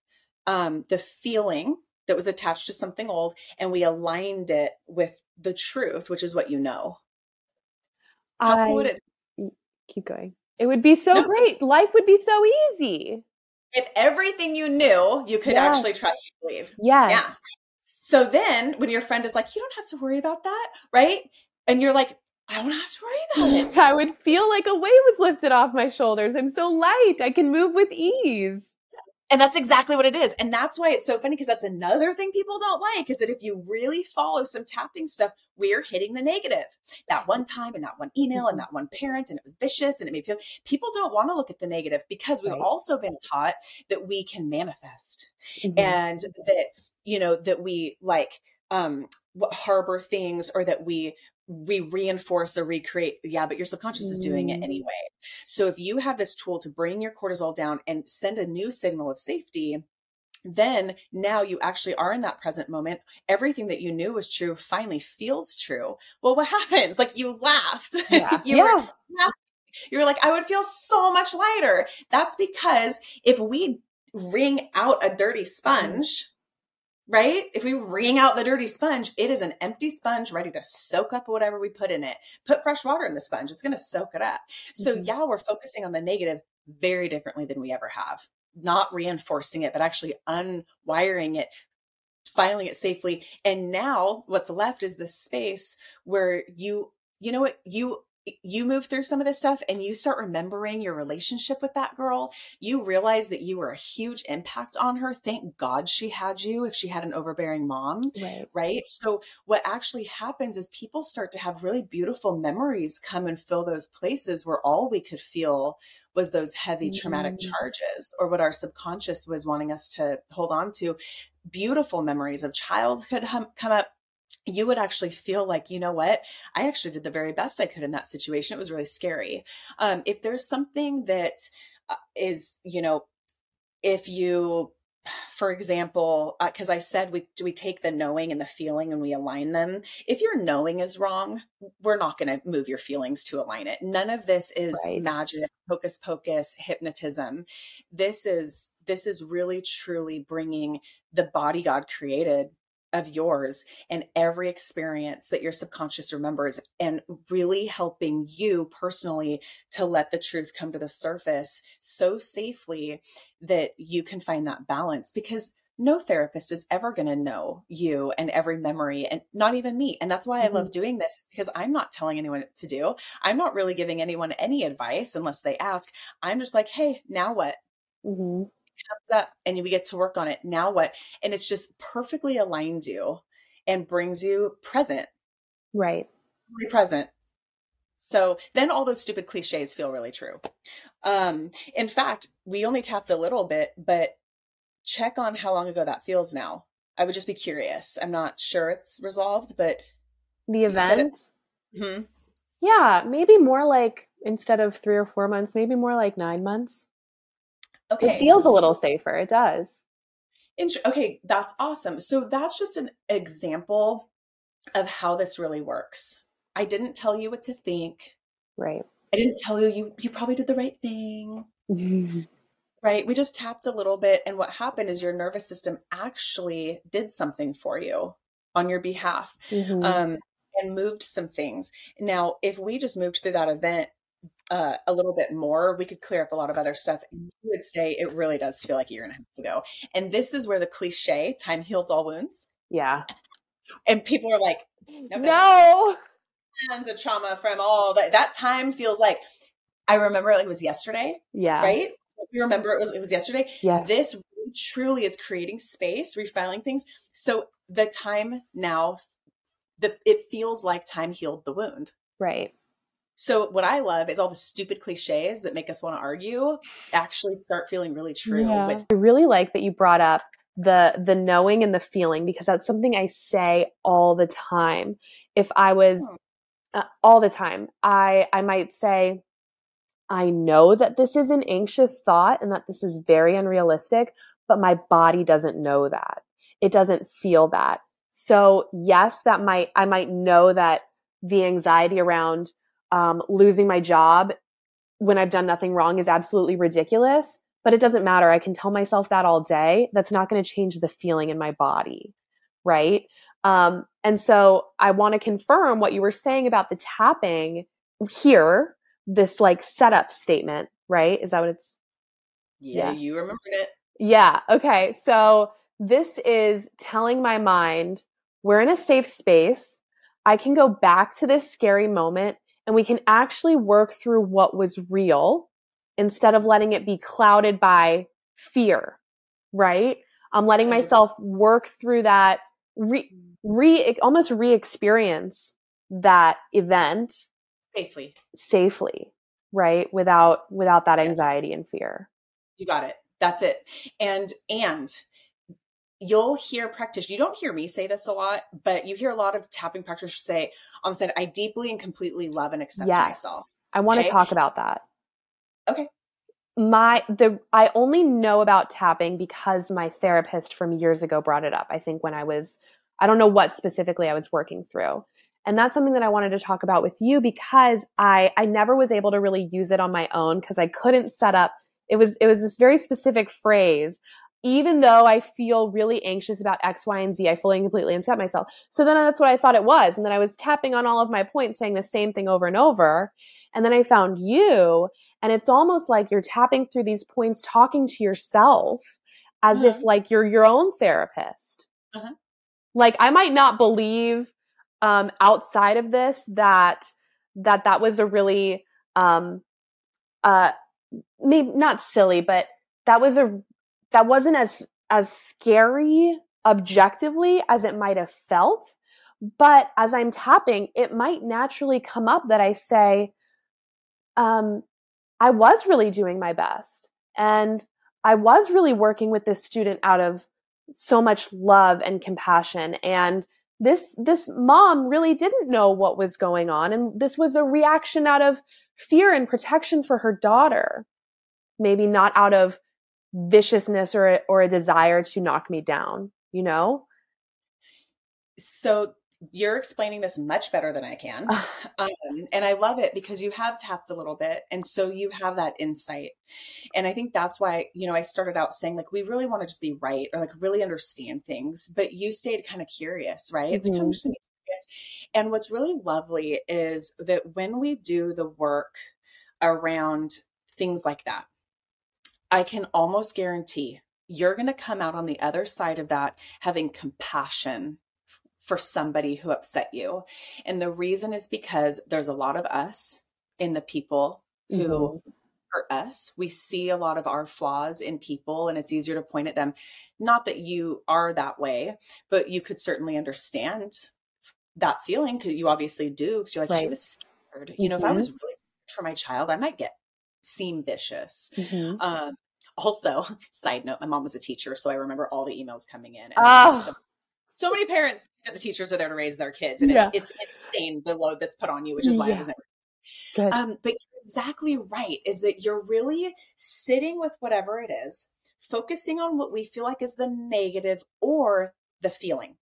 um, the feeling that was attached to something old and we aligned it with the truth, which is what you know. How I, cool would it keep going? It would be so no. great. Life would be so easy. If everything you knew, you could yes. actually trust and believe. Yes. Yeah. So then when your friend is like, you don't have to worry about that, right? And you're like, I don't have to worry about it. I would feel like a weight was lifted off my shoulders. I'm so light. I can move with ease. And that's exactly what it is. And that's why it's so funny because that's another thing people don't like is that if you really follow some tapping stuff, we're hitting the negative. That one time and that one email and mm-hmm. that one parent and it was vicious and it made people people don't want to look at the negative because we've right. also been taught that we can manifest mm-hmm. and that, you know, that we like um harbor things or that we we reinforce or recreate yeah but your subconscious is doing it mm. anyway. So if you have this tool to bring your cortisol down and send a new signal of safety then now you actually are in that present moment. Everything that you knew was true finally feels true. Well what happens? Like you laughed. Yeah. you yeah. were you were like i would feel so much lighter. That's because if we wring out a dirty sponge right? If we wring out the dirty sponge, it is an empty sponge ready to soak up whatever we put in it. Put fresh water in the sponge, it's going to soak it up. So, mm-hmm. yeah, we're focusing on the negative very differently than we ever have. Not reinforcing it, but actually unwiring it, filing it safely. And now what's left is this space where you, you know what, you you move through some of this stuff and you start remembering your relationship with that girl, you realize that you were a huge impact on her. Thank God she had you if she had an overbearing mom. Right. Right. So, what actually happens is people start to have really beautiful memories come and fill those places where all we could feel was those heavy traumatic mm-hmm. charges or what our subconscious was wanting us to hold on to. Beautiful memories of childhood hum- come up you would actually feel like, you know what, I actually did the very best I could in that situation. It was really scary. Um, if there's something that uh, you know, if you, for example, because uh, I said we do we take the knowing and the feeling and we align them. If your knowing is wrong, we're not going to move your feelings to align it. None of this is right. magic, hocus pocus, hypnotism. This is this is really truly bringing the body God created of yours and every experience that your subconscious remembers and really helping you personally to let the truth come to the surface so safely that you can find that balance because no therapist is ever going to know you and every memory and not even me and that's why mm-hmm. i love mm-hmm. doing this because i'm not telling anyone what to do i'm not really giving anyone any advice unless they ask i'm just like hey now what mm-hmm comes up and we get to work on it. Now what? And it's just perfectly aligns you and brings you present. Right. Really present. So then all those stupid cliches feel really true. Um, in fact, we only tapped a little bit, but check on how long ago that feels now. I would just be curious. I'm not sure it's resolved, but the event. Mm-hmm. Yeah, maybe more like instead of three or four months, maybe more like nine months. Okay. It feels a little safer. It does. Okay, that's awesome. So that's just an example of how this really works. I didn't tell you what to think. Right. I didn't tell you you you probably did the right thing. right? We just tapped a little bit and what happened is your nervous system actually did something for you on your behalf. Mm-hmm. Um and moved some things. Now, if we just moved through that event uh, a little bit more, we could clear up a lot of other stuff. And you would say it really does feel like a year and a half ago. And this is where the cliche time heals all wounds. Yeah. And people are like, no. Tons of trauma from all that. That time feels like, I remember like it was yesterday. Yeah. Right? You remember it was it was yesterday. Yeah. This really, truly is creating space, refiling things. So the time now, the it feels like time healed the wound. Right. So what I love is all the stupid cliches that make us want to argue actually start feeling really true. Yeah. With- I really like that you brought up the the knowing and the feeling because that's something I say all the time. If I was hmm. uh, all the time, I I might say I know that this is an anxious thought and that this is very unrealistic, but my body doesn't know that. It doesn't feel that. So, yes, that might I might know that the anxiety around um, losing my job when I've done nothing wrong is absolutely ridiculous, but it doesn't matter. I can tell myself that all day. That's not going to change the feeling in my body. Right. Um, and so I want to confirm what you were saying about the tapping here, this like setup statement, right? Is that what it's? Yeah, yeah. you remembered it. Yeah. Okay. So this is telling my mind we're in a safe space. I can go back to this scary moment and we can actually work through what was real instead of letting it be clouded by fear, right? I'm letting myself work through that, re, mm-hmm. re almost re-experience that event safely, safely, right? Without without that anxiety yes. and fear. You got it. That's it. And and you'll hear practitioners, you don't hear me say this a lot, but you hear a lot of tapping practitioners say on the side, I deeply and completely love and accept yes. myself. I want okay? to talk about that. Okay. My the I only know about tapping because my therapist from years ago brought it up. I think when I was I don't know what specifically I was working through. And that's something that I wanted to talk about with you because I I never was able to really use it on my own because I couldn't set up it was it was this very specific phrase even though I feel really anxious about X, Y, and Z, I fully and completely accept myself. So then that's what I thought it was. And then I was tapping on all of my points, saying the same thing over and over. And then I found you, and it's almost like you're tapping through these points, talking to yourself as if uh-huh. like you're your own therapist. Uh-huh. Like I might not believe um, outside of this that that that was a really um uh maybe not silly but that was a that wasn't as as scary objectively as it might have felt. But as i'm tapping it might naturally come up that i say um i was really doing my best and i was really working with this student out of so much love and compassion and this this mom really didn't know what was going on and this was a reaction out of fear and protection for her daughter. Maybe not out of viciousness or a, or a desire to knock me down you know so you're explaining this much better than I can. um, and I love it because you have tapped a little bit. And so you have that insight. And I think that's why, you know, I started out saying, like, we really want to just be right or like really understand things. But you stayed kind of curious, right? Mm-hmm. Like, I'm just curious. And what's really lovely is that when we do the work around things like that, I can almost guarantee you're going to come out on the other side of that having compassion for somebody who upset you. And the reason is because there's a lot of us in the people who mm-hmm. hurt us. We see a lot of our flaws in people and it's easier to point at them. Not that you are that way, but you could certainly understand that feeling because you obviously do. Because you're like, right. she was scared. Mm-hmm. You know, if I mm-hmm. was really scared for my child, I might get seem vicious. Mm-hmm. Um, also, side note, my mom was a teacher, so I remember all the emails coming in. And oh. so so many parents that the teachers are there to raise their kids, and yeah. it's, it's insane the load that's put on you, which is why yeah. I was never. Um, but you're exactly right. Is that you're really sitting with whatever it is, focusing on what we feel like is the negative or the feeling.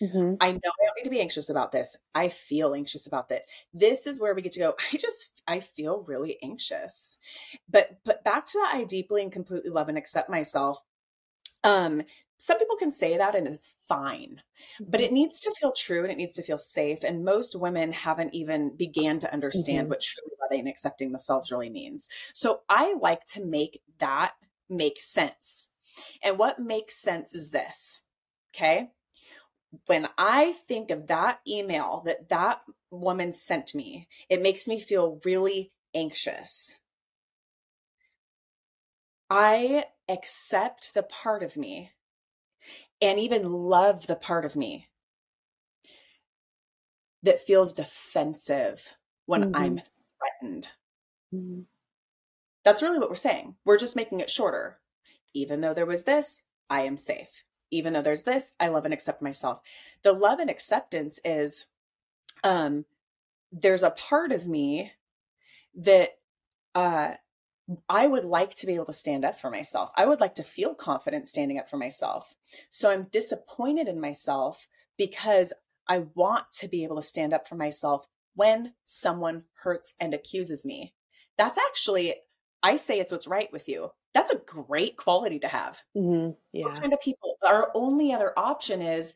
Mm-hmm. I know I don't need to be anxious about this. I feel anxious about that. This is where we get to go. I just I feel really anxious. But but back to that I deeply and completely love and accept myself. Um some people can say that and it's fine but it mm-hmm. needs to feel true and it needs to feel safe and most women haven't even began to understand mm-hmm. what truly loving and accepting themselves really means so i like to make that make sense and what makes sense is this okay when i think of that email that that woman sent me it makes me feel really anxious i accept the part of me and even love the part of me that feels defensive when mm-hmm. I'm threatened. Mm-hmm. That's really what we're saying. We're just making it shorter. Even though there was this, I am safe. Even though there's this, I love and accept myself. The love and acceptance is um there's a part of me that uh I would like to be able to stand up for myself. I would like to feel confident standing up for myself. So I'm disappointed in myself because I want to be able to stand up for myself when someone hurts and accuses me. That's actually, I say it's what's right with you. That's a great quality to have. Mm-hmm. Yeah. What kind of people? Our only other option is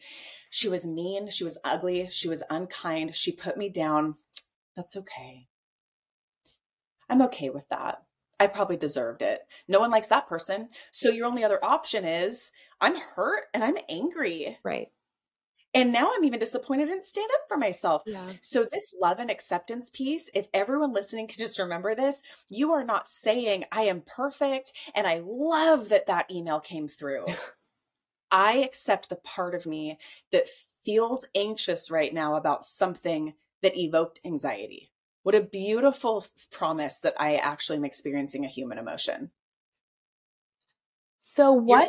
she was mean, she was ugly, she was unkind, she put me down. That's okay. I'm okay with that. I probably deserved it. No one likes that person. So your only other option is I'm hurt and I'm angry. Right. And now I'm even disappointed and stand up for myself. Yeah. So this love and acceptance piece, if everyone listening can just remember this, you are not saying I am perfect and I love that that email came through. I accept the part of me that feels anxious right now about something that evoked anxiety. What a beautiful promise that I actually am experiencing a human emotion. So what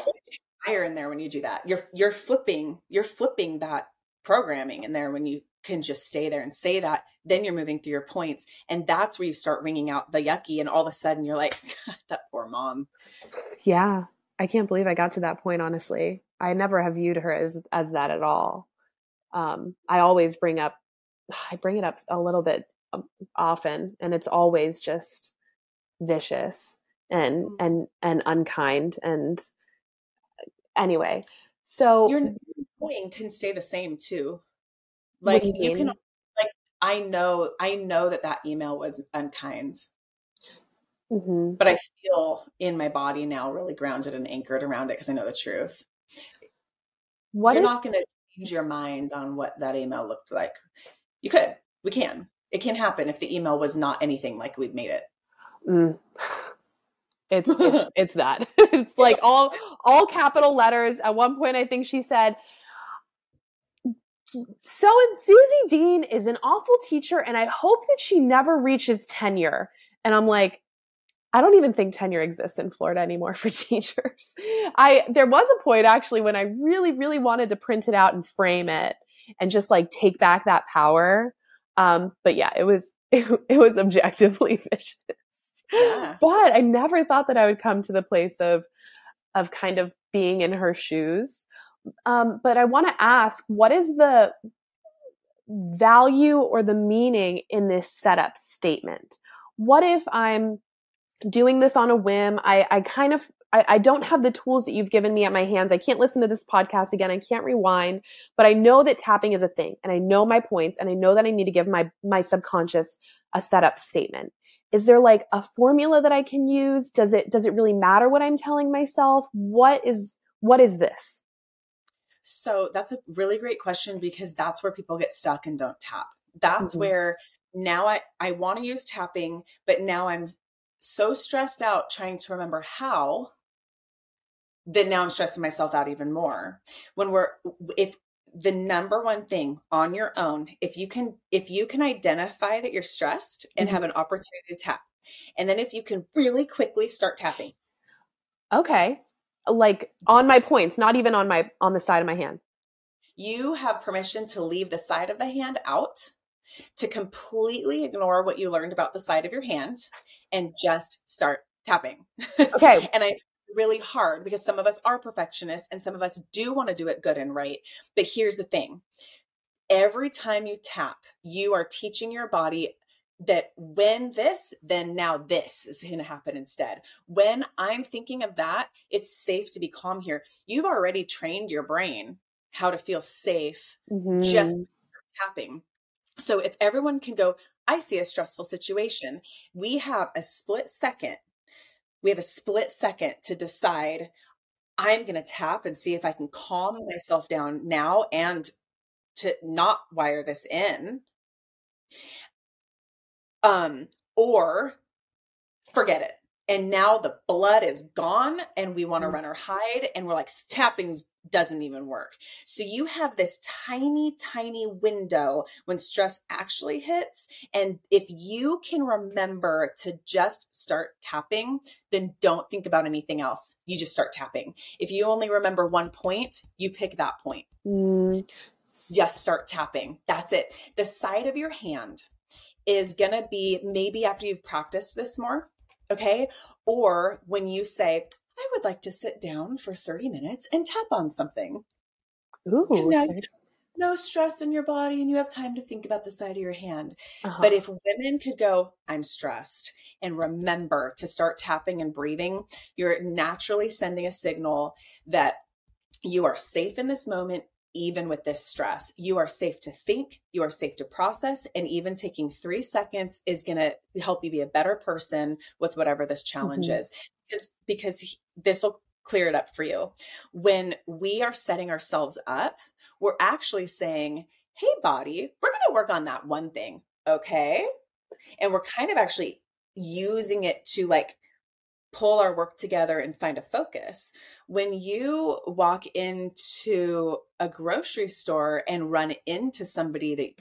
higher in there when you do that? You're you're flipping you're flipping that programming in there when you can just stay there and say that. Then you're moving through your points and that's where you start ringing out the yucky and all of a sudden you're like that poor mom. Yeah. I can't believe i got to that point honestly. I never have viewed her as as that at all. Um i always bring up i bring it up a little bit um, often and it's always just vicious and mm. and and unkind and anyway so your point can stay the same too like you, you, can like i know i know that that email was unkind mm-hmm. but i feel in my body now really grounded and anchored around it because i know the truth what you're not going to change your mind on what that email looked like you could we can It can happen if the email was not anything like we've made it. Mm. It's, it's it's that. It's like all all capital letters. At one point, I think she said, "So and Suzy Dean is an awful teacher, and I hope that she never reaches tenure." And I'm like, I don't even think tenure exists in Florida anymore for teachers. I there was a point actually when I really really wanted to print it out and frame it and just like take back that power. Um, but yeah, it was it, it was objectively vicious. But I never thought that I would come to the place of of kind of being in her shoes. Um, but I want to ask, what is the value or the meaning in this setup statement? What if I'm doing this on a whim? I, I kind of I, I, don't have the tools that you've given me at my hands. I can't listen to this podcast again. I can't rewind, but I know that tapping is a thing and I know my points and I know that I need to give my, my subconscious a setup statement. Is there like a formula that I can use? Does it, does it really matter what I'm telling myself? What is, what is this? So that's a really great question because that's where people get stuck and don't tap. That's mm-hmm. where now I, I want to use tapping, but now I'm so stressed out trying to remember how that now I'm stressing myself out even more. When we're, if the number one thing on your own, if you can, if you can identify that you're stressed and mm-hmm. have an opportunity to tap, and then if you can really quickly start tapping. Okay. Like on my points, not even on my, on the side of my hand. You have permission to leave the side of the hand out to completely ignore what you learned about the side of your hand and just start tapping. Okay. and I really hard because some of us are perfectionists and some of us do want to do it good and right. But here's the thing every time you tap, you are teaching your body that when this, then now this is going to happen instead. When I'm thinking of that, it's safe to be calm here. You've already trained your brain how to feel safe mm-hmm. just tapping. So if everyone can go, I see a stressful situation, we have a split second we have a split second to decide I'm going to tap and see if I can calm myself down now and to not wire this in. Um, or forget it and now the blood is gone and we want to mm. run or hide and we're like tapping doesn't even work. So you have this tiny tiny window when stress actually hits and if you can remember to just start tapping then don't think about anything else. You just start tapping. If you only remember one point you pick that point. Mm. just start tapping. That's it. The side of your hand is going to be maybe after you've practiced this more Okay. Or when you say, I would like to sit down for 30 minutes and tap on something. Ooh. Now no stress in your body and you have time to think about the side of your hand. Uh-huh. But if women could go, I'm stressed, and remember to start tapping and breathing, you're naturally sending a signal that you are safe in this moment even with this stress. You are safe to think, you are safe to process, and even taking three seconds is going to help you be a better person with whatever this challenge mm-hmm. is. Because, because this will clear it up for you. When we are setting ourselves up, we're actually saying, Hey, body, we're going to work on that one thing. Okay. And we're kind of actually using it to like pull our work together and find a focus. When you walk into a grocery store and run into somebody that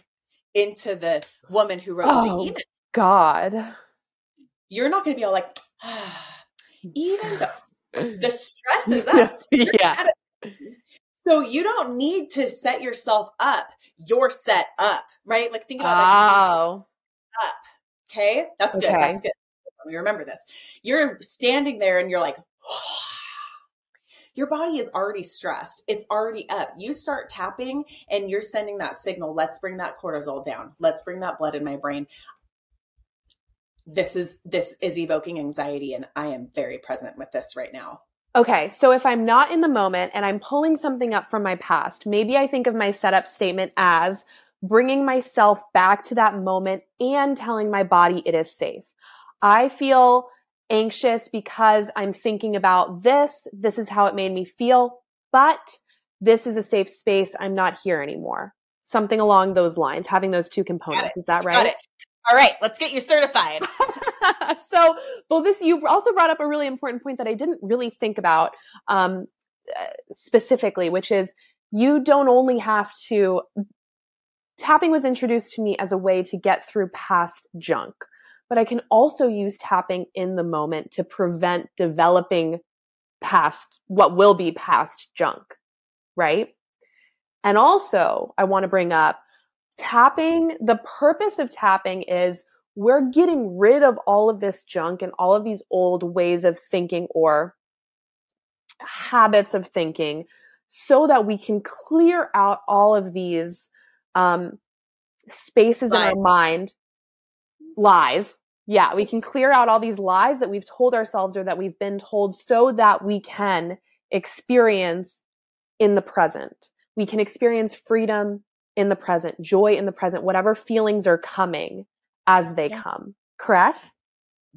into the woman who wrote oh, the email. God. You're not going to be all like, ah, even though the stress is up. yeah. So you don't need to set yourself up. You're set up, right? Like think about oh. that. Up. Okay. That's good. Okay. That's good. Me remember this. You're standing there and you're like, your body is already stressed. It's already up. You start tapping and you're sending that signal. Let's bring that cortisol down. Let's bring that blood in my brain. This is this is evoking anxiety and I am very present with this right now. Okay, so if I'm not in the moment and I'm pulling something up from my past, maybe I think of my setup statement as bringing myself back to that moment and telling my body it is safe. I feel anxious because I'm thinking about this. This is how it made me feel, but this is a safe space. I'm not here anymore. Something along those lines, having those two components. Is that right? All right, let's get you certified. so, well, this you also brought up a really important point that I didn't really think about um, specifically, which is you don't only have to. Tapping was introduced to me as a way to get through past junk, but I can also use tapping in the moment to prevent developing past what will be past junk, right? And also, I want to bring up tapping, the purpose of tapping is we're getting rid of all of this junk and all of these old ways of thinking or habits of thinking so that we can clear out all of these um, spaces lies. in our mind lies yeah we can clear out all these lies that we've told ourselves or that we've been told so that we can experience in the present we can experience freedom in the present, joy in the present, whatever feelings are coming as they yeah. come. Correct?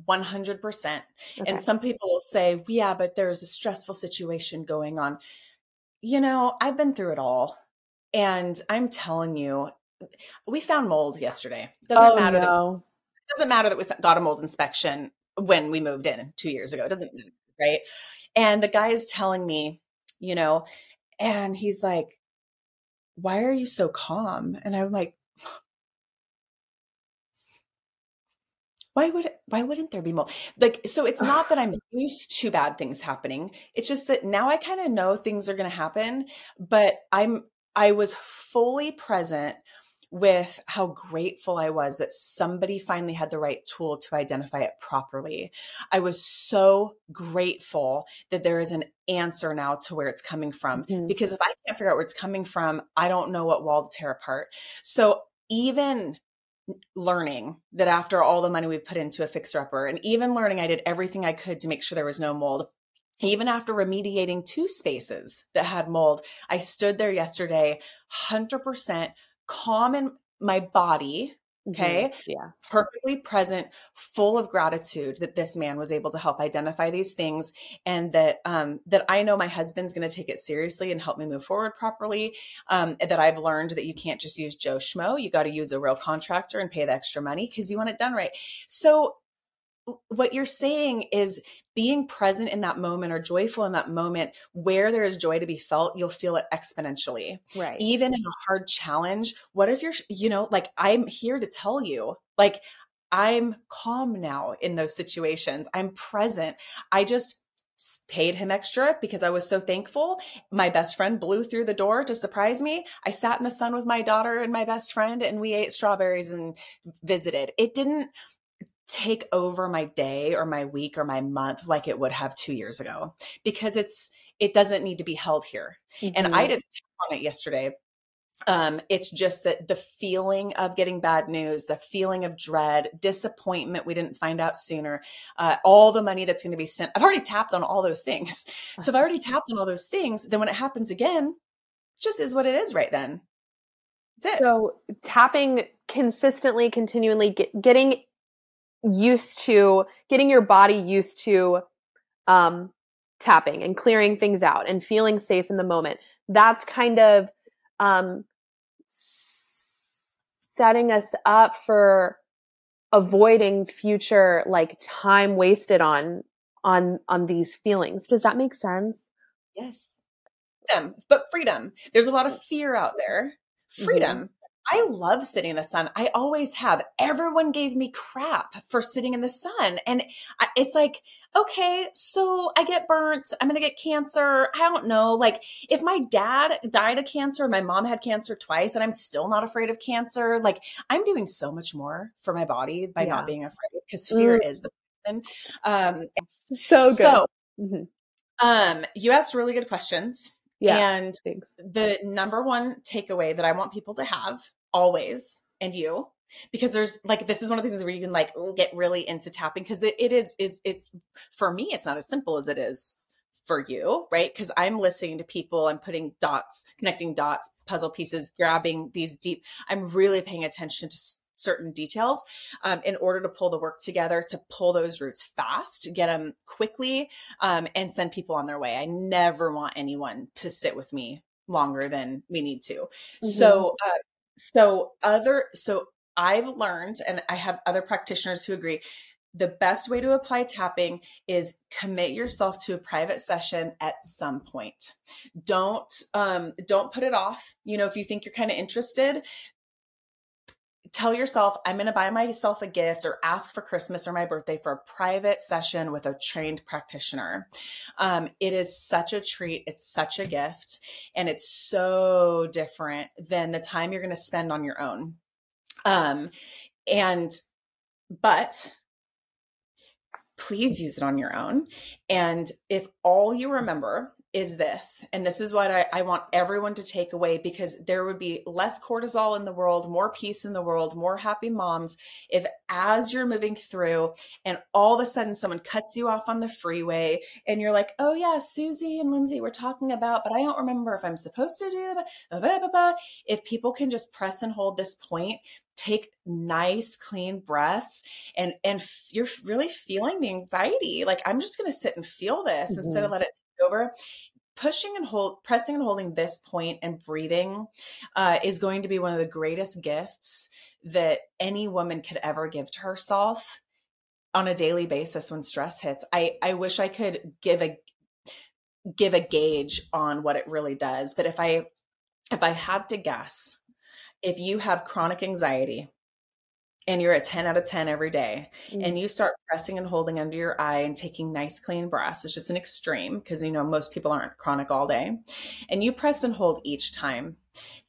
100%. Okay. And some people will say, yeah, but there's a stressful situation going on. You know, I've been through it all. And I'm telling you, we found mold yesterday. Doesn't oh, matter. No. That, doesn't matter that we got a mold inspection when we moved in two years ago. It doesn't matter, right? And the guy is telling me, you know, and he's like, why are you so calm? And I'm like, why would why wouldn't there be more like so it's not that i'm used to bad things happening it's just that now i kind of know things are going to happen but i'm i was fully present with how grateful I was that somebody finally had the right tool to identify it properly. I was so grateful that there is an answer now to where it's coming from. Mm-hmm. Because if I can't figure out where it's coming from, I don't know what wall to tear apart. So even learning that after all the money we put into a fixer upper, and even learning I did everything I could to make sure there was no mold, even after remediating two spaces that had mold, I stood there yesterday 100% calm in my body mm-hmm. okay mm-hmm. yeah perfectly present full of gratitude that this man was able to help identify these things and that um that i know my husband's going to take it seriously and help me move forward properly um that i've learned that you can't just use joe schmo you got to use a real contractor and pay the extra money because you want it done right so what you're saying is being present in that moment or joyful in that moment where there is joy to be felt you'll feel it exponentially right even in a hard challenge what if you're you know like i'm here to tell you like i'm calm now in those situations i'm present i just paid him extra because I was so thankful. My best friend blew through the door to surprise me. I sat in the sun with my daughter and my best friend and we ate strawberries and visited. It didn't take over my day or my week or my month like it would have two years ago because it's it doesn't need to be held here mm-hmm. and i didn't on it yesterday um, it's just that the feeling of getting bad news, the feeling of dread, disappointment we didn't find out sooner, uh, all the money that's going to be sent. I've already tapped on all those things. So if I already tapped on all those things, then when it happens again, it just is what it is right then. That's it. So tapping consistently, continually, get, getting used to getting your body used to um, tapping and clearing things out and feeling safe in the moment. That's kind of um, setting us up for avoiding future like time wasted on on on these feelings. Does that make sense? Yes. Freedom, but freedom. There's a lot of fear out there. Freedom. Mm-hmm. I love sitting in the sun. I always have. Everyone gave me crap for sitting in the sun. And it's like, okay, so I get burnt. I'm going to get cancer. I don't know. Like, if my dad died of cancer, my mom had cancer twice, and I'm still not afraid of cancer, like, I'm doing so much more for my body by yeah. not being afraid because fear mm. is the person. Um, so good. So, mm-hmm. um, you asked really good questions. Yeah. And thanks. the number one takeaway that I want people to have always, and you, because there's like this is one of the things where you can like get really into tapping because it, it is is it's for me it's not as simple as it is for you right because i'm listening to people i'm putting dots connecting dots puzzle pieces grabbing these deep i'm really paying attention to certain details um, in order to pull the work together to pull those roots fast, get them quickly, um, and send people on their way. I never want anyone to sit with me longer than we need to. Mm-hmm. So, uh, so other, so I've learned, and I have other practitioners who agree, the best way to apply tapping is commit yourself to a private session at some point. Don't um don't put it off you know if you think you're kind of interested tell yourself i'm going to buy myself a gift or ask for christmas or my birthday for a private session with a trained practitioner. Um, it is such a treat. It's such a gift and it's so different than the time you're going to spend on your own. Um, and but please use it on your own. And if all you remember is this, and this is what I, I, want everyone to take away because there would be less cortisol in the world, more peace in the world, more happy moms. If as you're moving through and all of a sudden someone cuts you off on the freeway and you're like, oh yeah, Suzy and Lindsay were talking about, but I don't remember if I'm supposed to do that. If people can just press and hold this point, take nice clean breaths and and f- you're really feeling the anxiety. Like i'm just going to sit and feel this mm-hmm. instead of let it take over. Pushing and hold pressing and holding this point and breathing uh, is going to be one of the greatest gifts that any woman could ever give to herself on a daily basis when stress hits. I i wish i could give a give a gauge on what it really does but if i if i had to guess if you have chronic anxiety and you're at 10 out of 10 every day mm-hmm. and you start pressing and holding under your eye and taking nice clean breaths it's just an extreme because you know most people aren't chronic all day and you press and hold each time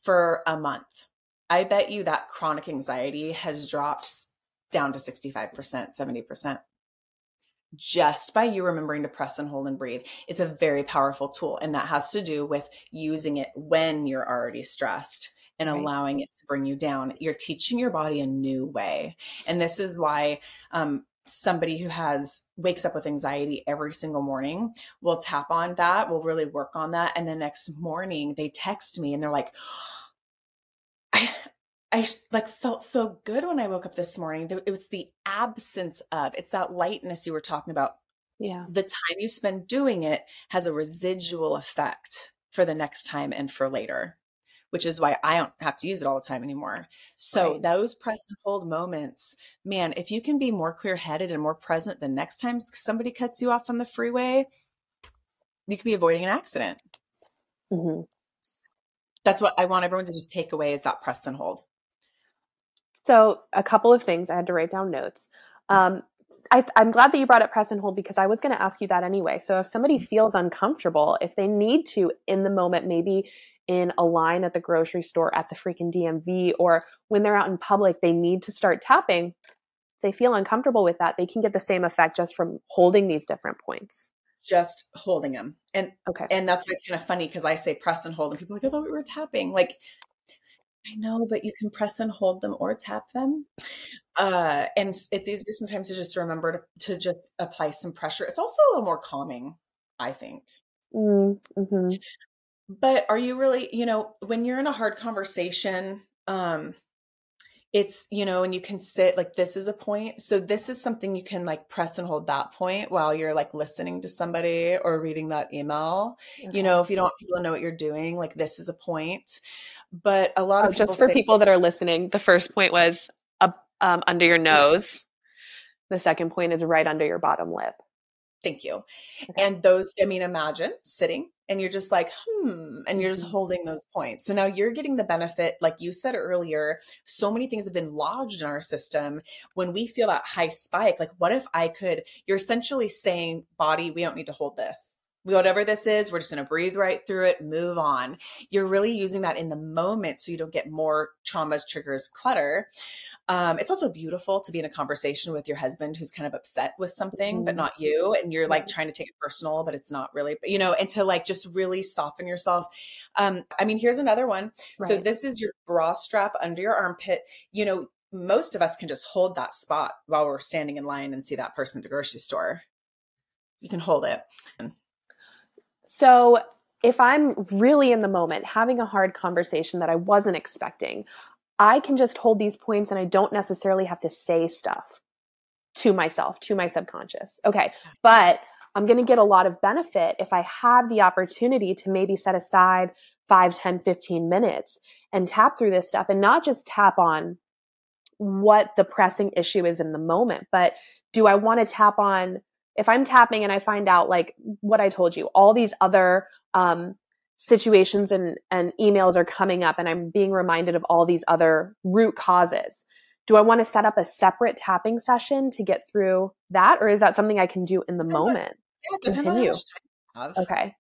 for a month i bet you that chronic anxiety has dropped down to 65% 70% just by you remembering to press and hold and breathe. It's a very powerful tool. And that has to do with using it when you're already stressed and right. allowing it to bring you down. You're teaching your body a new way. And this is why um, somebody who has wakes up with anxiety every single morning will tap on that, will really work on that. And the next morning they text me and they're like, I, I like felt so good when I woke up this morning. It was the absence of, it's that lightness you were talking about. Yeah. The time you spend doing it has a residual effect for the next time and for later which is why I don't have to use it all the time anymore. So right. those press and hold moments, man, if you can be more clear headed and more present the next time somebody cuts you off on the freeway, you could be avoiding an accident. Mm-hmm. That's what I want everyone to just take away is that press and hold. So a couple of things I had to write down notes. Um, I, am glad that you brought up press and hold because I was going to ask you that anyway. So if somebody feels uncomfortable, if they need to in the moment, maybe in a line at the grocery store at the freaking DMV or when they're out in public, they need to start tapping. They feel uncomfortable with that. They can get the same effect just from holding these different points. Just holding them. And okay. And that's why it's kind of funny because I say press and hold and people are like, I thought we were tapping. Like, I know, but you can press and hold them or tap them. Uh, and it's easier sometimes to just remember to, to just apply some pressure. It's also a little more calming, I think. Mm, mm-hmm but are you really you know when you're in a hard conversation um it's you know and you can sit like this is a point so this is something you can like press and hold that point while you're like listening to somebody or reading that email. Okay. you know if you don't want people to know what you're doing like this is a point. But a lot oh, of just for say, people that are listening the first point was up um, under your nose. The second point is right under your bottom lip. Thank you. Okay. and those i mean imagine sitting and you're just like, hmm, and you're just mm-hmm. holding those points. So now you're getting the benefit, like you said earlier, so many things have been lodged in our system. When we feel that high spike, like, what if I could? You're essentially saying, body, we don't need to hold this whatever this is, we're just going to breathe right through it, move on. You're really using that in the moment so you don't get more traumas, triggers, clutter. Um, it's also beautiful to be in a conversation with your husband who's kind of upset with something, mm-hmm. but not you. And you're like trying to take it personal, but it's not really, you know, and to like just really soften yourself. Um, I mean, here's another one. Right. So this is your bra strap under your armpit. You know, most of us can just hold that spot while we're standing in line and see that person at the grocery store. You can hold it. So if I'm really in the moment, having a hard conversation that I wasn't expecting, I can just hold these points and I don't necessarily have to say stuff to myself, to my subconscious. Okay. But I'm going to get a lot of benefit if I have the opportunity to maybe set aside 5, 10, 15 minutes and tap through this stuff and not just tap on what the pressing issue is in the moment. But do I want to tap on if I'm tapping and I find out like what I told you, all these other um, situations and, and emails are coming up and I'm being reminded of all these other root causes. Do I want to set up a separate tapping session to get through that? Or is that something I can do in the moment? Yeah, Continue. Okay.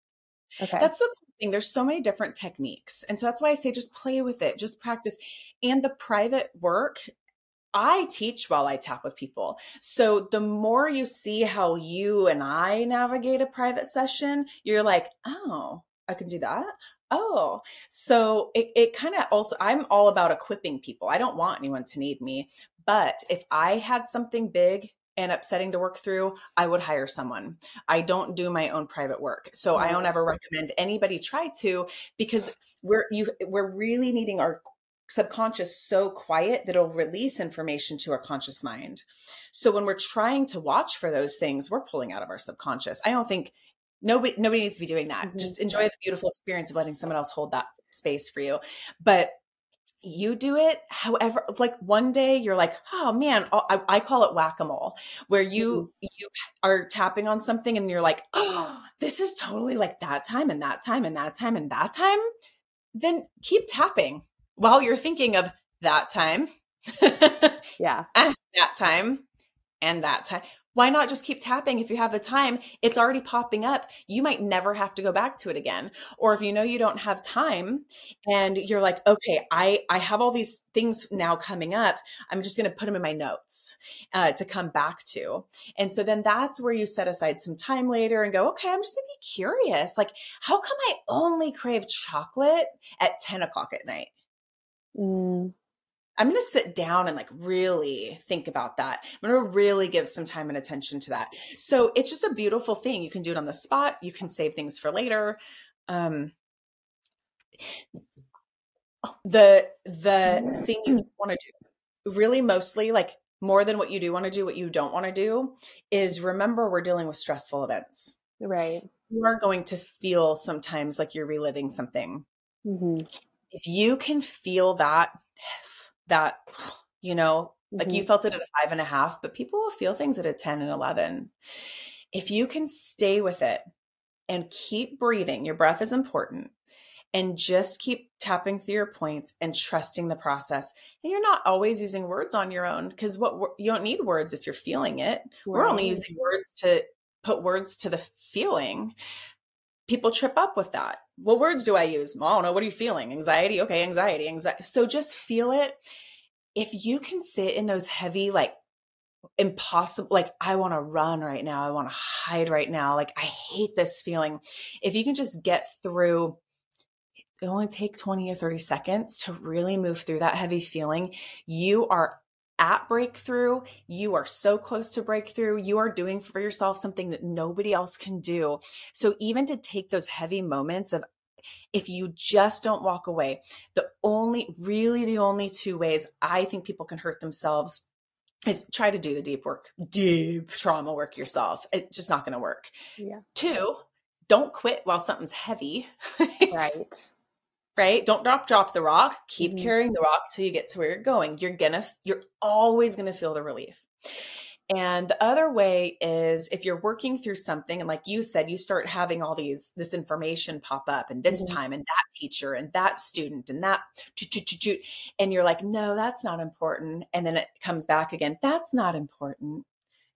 Okay. That's the thing. There's so many different techniques. And so that's why I say just play with it, just practice. And the private work I teach while I tap with people. So the more you see how you and I navigate a private session, you're like, oh, I can do that. Oh, so it, it kind of also, I'm all about equipping people. I don't want anyone to need me. But if I had something big and upsetting to work through, I would hire someone. I don't do my own private work. So I mm-hmm. don't ever recommend anybody try to because we're you we're really needing our subconscious so quiet that it'll release information to our conscious mind. So when we're trying to watch for those things, we're pulling out of our subconscious. I don't think nobody nobody needs to be doing that. Mm-hmm. Just enjoy the beautiful experience of letting someone else hold that space for you. But you do it however like one day you're like oh man oh, I, I call it whack-a-mole where you mm-hmm. you are tapping on something and you're like oh this is totally like that time and that time and that time and that time then keep tapping while you're thinking of that time. yeah. that time and that time. Why not just keep tapping if you have the time? It's already popping up. You might never have to go back to it again. Or if you know you don't have time and you're like, okay, I, I have all these things now coming up. I'm just going to put them in my notes uh, to come back to. And so then that's where you set aside some time later and go, okay, I'm just going to be curious. Like, how come I only crave chocolate at 10 o'clock at night? Mm. I'm going to sit down and like really think about that. I'm going to really give some time and attention to that. So it's just a beautiful thing. You can do it on the spot. You can save things for later. Um, the the thing you want to do really mostly like more than what you do want to do what you don't want to do is remember we're dealing with stressful events right you are going to feel sometimes like you're reliving something mm-hmm if you can feel that, that, you know, mm-hmm. like you mm-hmm. felt it at a five and a half, but people will feel things at a 10 and 11. If you can stay with it and keep breathing, your breath is important, and just keep tapping through your points and trusting the process. And you're not always using words on your own because what you don't need words if you're feeling it. Right. We're only using words to put words to the feeling people trip up with that. What words do I use? I don't know. What are you feeling? Anxiety? Okay, anxiety, anxiety. So just feel it. If you can sit in those heavy, like impossible, like I want to run right now, I want to hide right now, like I hate this feeling. If you can just get through, it only take 20 or 30 seconds to really move through that heavy feeling. You are at breakthrough. You are so close to breakthrough. You are doing for yourself something that nobody else can do. So, even to take those heavy moments of, if you just don't walk away, the only, really, the only two ways I think people can hurt themselves is try to do the deep work, deep trauma work yourself. It's just not going to work. Yeah. Two, don't quit while something's heavy. right right? Don't drop drop the rock. Keep mm-hmm. carrying the rock till you get to where you're going. You're gonna you're always gonna feel the relief. And the other way is if you're working through something, and like you said, you start having all these this information pop up, and this mm-hmm. time, and that teacher, and that student, and that, and you're like, no, that's not important. And then it comes back again, that's not important.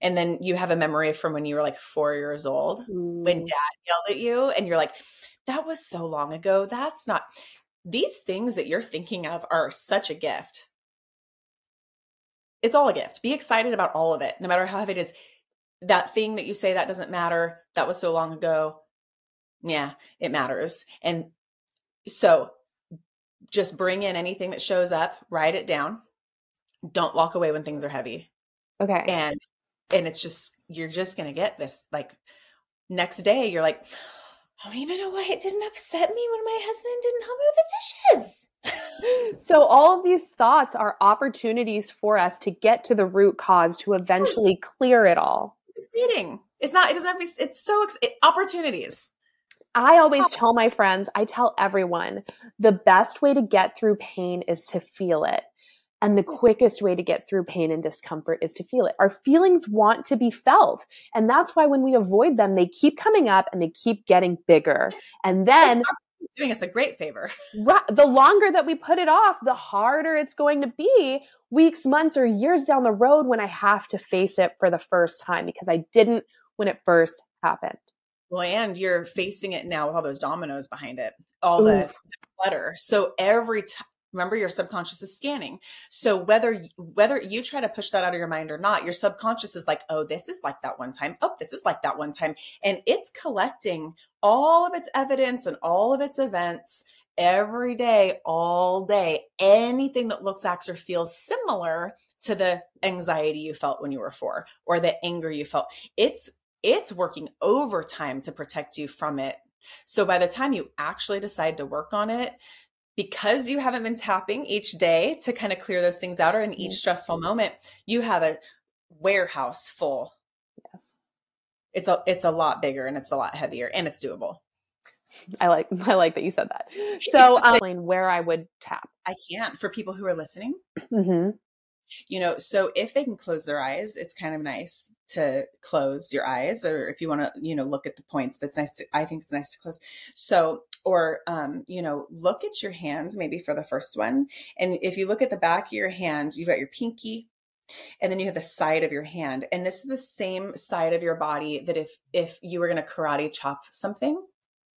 And then you have a memory from when you were like four years old, mm. when dad yelled at you, and you're like, that was so long ago. That's not, these things that you're thinking of are such a gift. It's all a gift. Be excited about all of it, no matter how heavy it is. That thing that you say that doesn't matter, that was so long ago. Yeah, it matters. And so just bring in anything that shows up, write it down. Don't walk away when things are heavy. Okay. And and it's just you're just going to get this like next day you're like I don't even know why it didn't upset me when my husband didn't help me with the dishes. so all of these thoughts are opportunities for us to get to the root cause to eventually clear it all. It's exciting. It's not. It doesn't have to be. It's so it, opportunities. I always tell my friends. I tell everyone the best way to get through pain is to feel it. And the quickest way to get through pain and discomfort is to feel it. Our feelings want to be felt. And that's why when we avoid them, they keep coming up and they keep getting bigger. And then doing us a great favor. Right, the longer that we put it off, the harder it's going to be weeks, months, or years down the road when I have to face it for the first time because I didn't when it first happened. Well, and you're facing it now with all those dominoes behind it, all the, the clutter. So every time, remember your subconscious is scanning. So whether whether you try to push that out of your mind or not, your subconscious is like, "Oh, this is like that one time. Oh, this is like that one time." And it's collecting all of its evidence and all of its events every day, all day. Anything that looks, acts, or feels similar to the anxiety you felt when you were 4 or the anger you felt. It's it's working overtime to protect you from it. So by the time you actually decide to work on it, because you haven't been tapping each day to kind of clear those things out or in each stressful moment, you have a warehouse full. Yes. It's a it's a lot bigger and it's a lot heavier and it's doable. I like I like that you said that. So um, where I would tap. I can't for people who are listening. Mm-hmm you know so if they can close their eyes it's kind of nice to close your eyes or if you want to you know look at the points but it's nice to i think it's nice to close so or um, you know look at your hands maybe for the first one. And if you look at the back of your hand you've got your pinky and then you have the side of your hand. And this is the same side of your body that if if you were going to karate chop something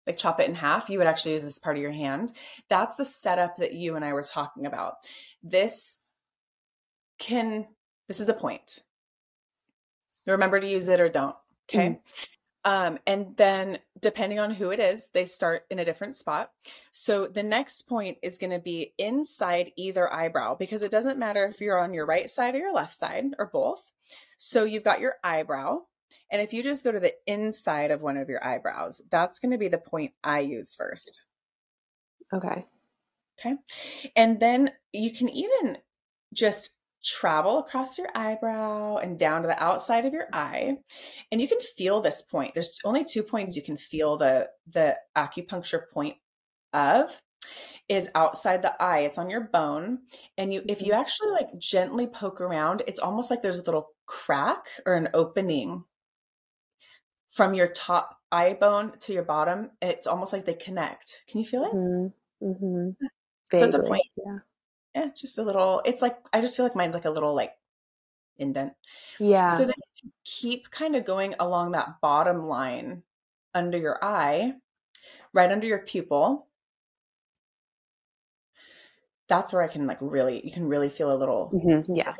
like chop it in half you would actually use this part of your hand. That's the setup that you and i were talking about. This can this is a point. Remember to use it or don't okay? mm. Um, and then depending on who it is they start in a different spot. So the next point is going to be inside either eyebrow because it doesn't matter if you're on your right side or your left side or both. So you've got your eyebrow and if you just go to the inside of one of your eyebrows that's going to be the point i use first. Okay. Okay? And then you can even just travel across your eyebrow and down to the outside of your eye and you can feel this point. There's only two points you can feel the the acupuncture point of is outside the eye. It's on your bone and you if you mm-hmm. actually like gently poke around it's almost like there's a little crack or an opening from your top eye bone to your bottom. It's almost like they connect. Can you feel it? Mm-hmm. Mm-hmm. so it's a point. Yeah yeah, just a little. It's like I just feel like mine's like a little like indent. Yeah. So then keep kind of going along that bottom line under your eye, right under your pupil. That's where I can like really, you can really feel a little. Mm-hmm. Yeah.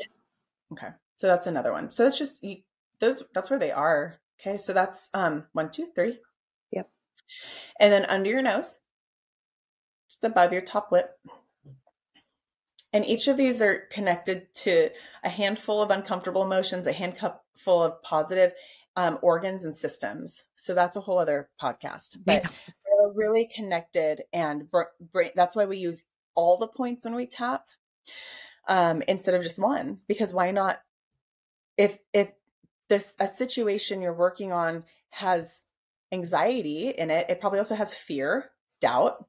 Okay. So that's another one. So it's just you, those. That's where they are. Okay. So that's um one, two, three. Yep. And then under your nose, just above your top lip. And each of these are connected to a handful of uncomfortable emotions, a handful of positive um, organs and systems. So that's a whole other podcast. But yeah. they're really connected, and br- br- that's why we use all the points when we tap um, instead of just one. Because why not? If if this a situation you're working on has anxiety in it, it probably also has fear, doubt,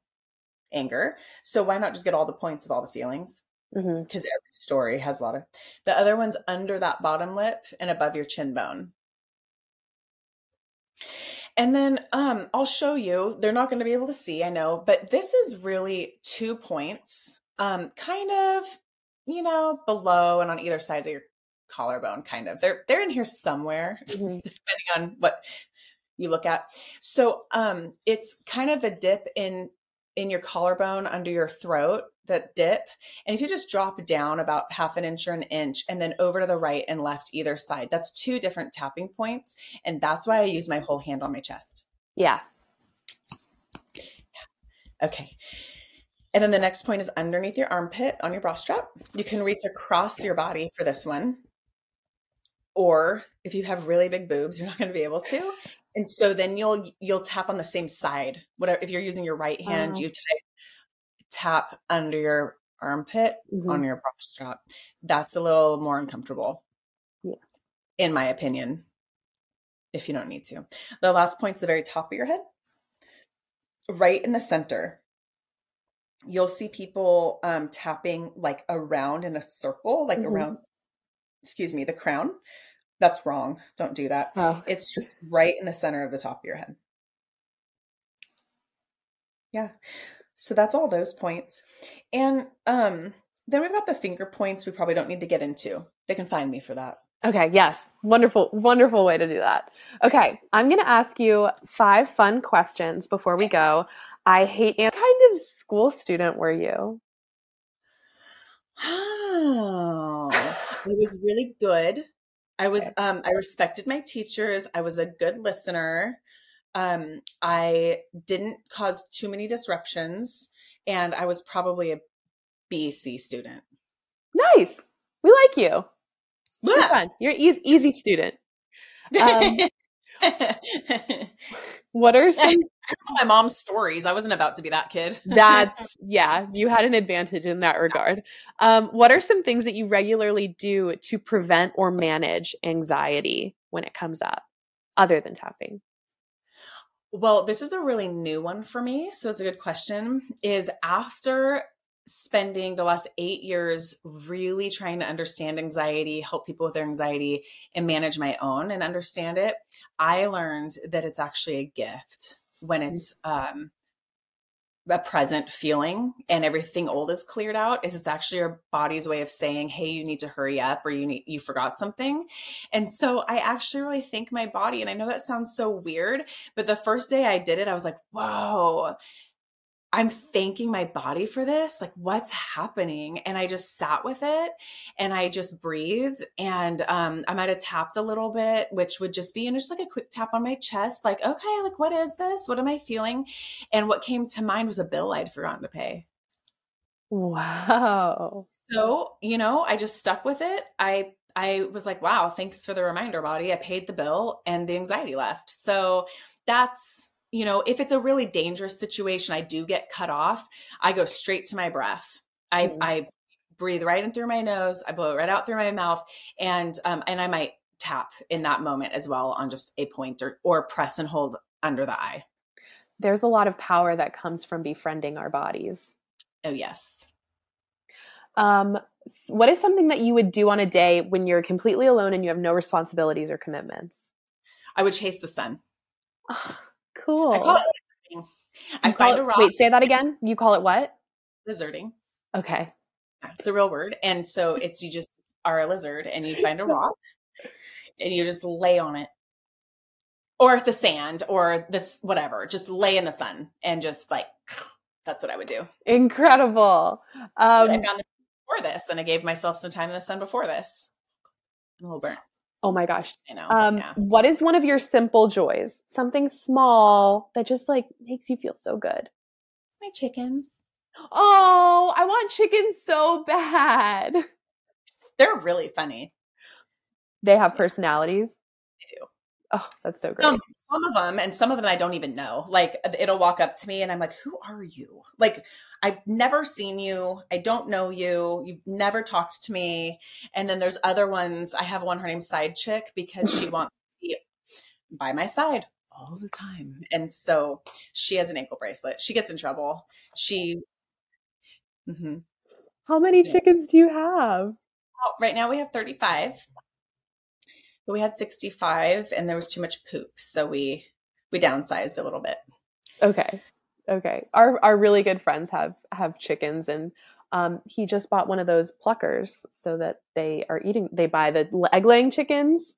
anger. So why not just get all the points of all the feelings? Because mm-hmm. every story has a lot of the other one's under that bottom lip and above your chin bone and then um, i'll show you they're not going to be able to see i know but this is really two points um, kind of you know below and on either side of your collarbone kind of they're they're in here somewhere mm-hmm. depending on what you look at so um it's kind of the dip in in your collarbone under your throat that dip. And if you just drop down about half an inch or an inch and then over to the right and left either side, that's two different tapping points. And that's why I use my whole hand on my chest. Yeah. Okay. And then the next point is underneath your armpit on your bra strap. You can reach across your body for this one. Or if you have really big boobs, you're not going to be able to. And so then you'll you'll tap on the same side. Whatever if you're using your right hand, oh. you type tap under your armpit mm-hmm. on your bra strap. That's a little more uncomfortable. Yeah. In my opinion, if you don't need to. The last point's the very top of your head, right in the center. you'll see people um, tapping like around in a circle, like mm-hmm. around, excuse me, the crown. That's wrong. Don't do that. Oh. It's just right in the center of the top of your head. Yeah. So that's all those points. And um then we've got the finger points we probably don't need to get into. They can find me for that. Okay, yes. Wonderful, wonderful way to do that. Okay, I'm going to ask you five fun questions before we go. I hate what kind of school student were you? Oh, I was really good. I was um I respected my teachers. I was a good listener. Um I didn't cause too many disruptions and I was probably a BC student. Nice. We like you. You're fun. You're easy, easy student. Um, what are some my mom's stories? I wasn't about to be that kid. that's yeah, you had an advantage in that regard. Um, what are some things that you regularly do to prevent or manage anxiety when it comes up, other than tapping? Well, this is a really new one for me. So it's a good question. Is after spending the last eight years really trying to understand anxiety, help people with their anxiety, and manage my own and understand it, I learned that it's actually a gift when mm. it's um, a present feeling and everything old is cleared out is it's actually your body's way of saying hey you need to hurry up or you need you forgot something. And so i actually really thank my body and i know that sounds so weird but the first day i did it i was like whoa I'm thanking my body for this. Like, what's happening? And I just sat with it and I just breathed. And um, I might have tapped a little bit, which would just be, and just like a quick tap on my chest, like, okay, like, what is this? What am I feeling? And what came to mind was a bill I'd forgotten to pay. Wow. So, you know, I just stuck with it. I I was like, wow, thanks for the reminder, body. I paid the bill and the anxiety left. So that's you know, if it's a really dangerous situation, I do get cut off, I go straight to my breath. I, mm I breathe right in through my nose, I blow it right out through my mouth, and um, and I might tap in that moment as well on just a point or, or press and hold under the eye. There's a lot of power that comes from befriending our bodies. Oh yes. Um, what is something that you would do on a day when you're completely alone and you have no responsibilities or commitments? I would chase the sun. Cool. I call it I find it, a rock. Wait, say that again. You call it what? Lizarding. Okay. It's a real word. And so it's you just are a lizard and you find a rock and you just lay on it. Or the sand or this whatever. Just lay in the sun and just like that's what I would do. Incredible. Um, I found this before this and I gave myself some time in the sun before this. I'm a little burnt. Oh my gosh. I know. Um, yeah. What is one of your simple joys? Something small that just like makes you feel so good. My chickens. Oh, I want chickens so bad. They're really funny. They have personalities. Oh, that's so great. Some, some of them, and some of them I don't even know. Like it'll walk up to me, and I'm like, "Who are you?" Like I've never seen you. I don't know you. You've never talked to me. And then there's other ones. I have one. Her name's Side Chick because she wants to be by my side all the time. And so she has an ankle bracelet. She gets in trouble. She. Mm-hmm. How many chickens do you have? Right now we have 35 but we had 65 and there was too much poop so we we downsized a little bit. Okay. Okay. Our our really good friends have have chickens and um, he just bought one of those pluckers so that they are eating they buy the egg laying chickens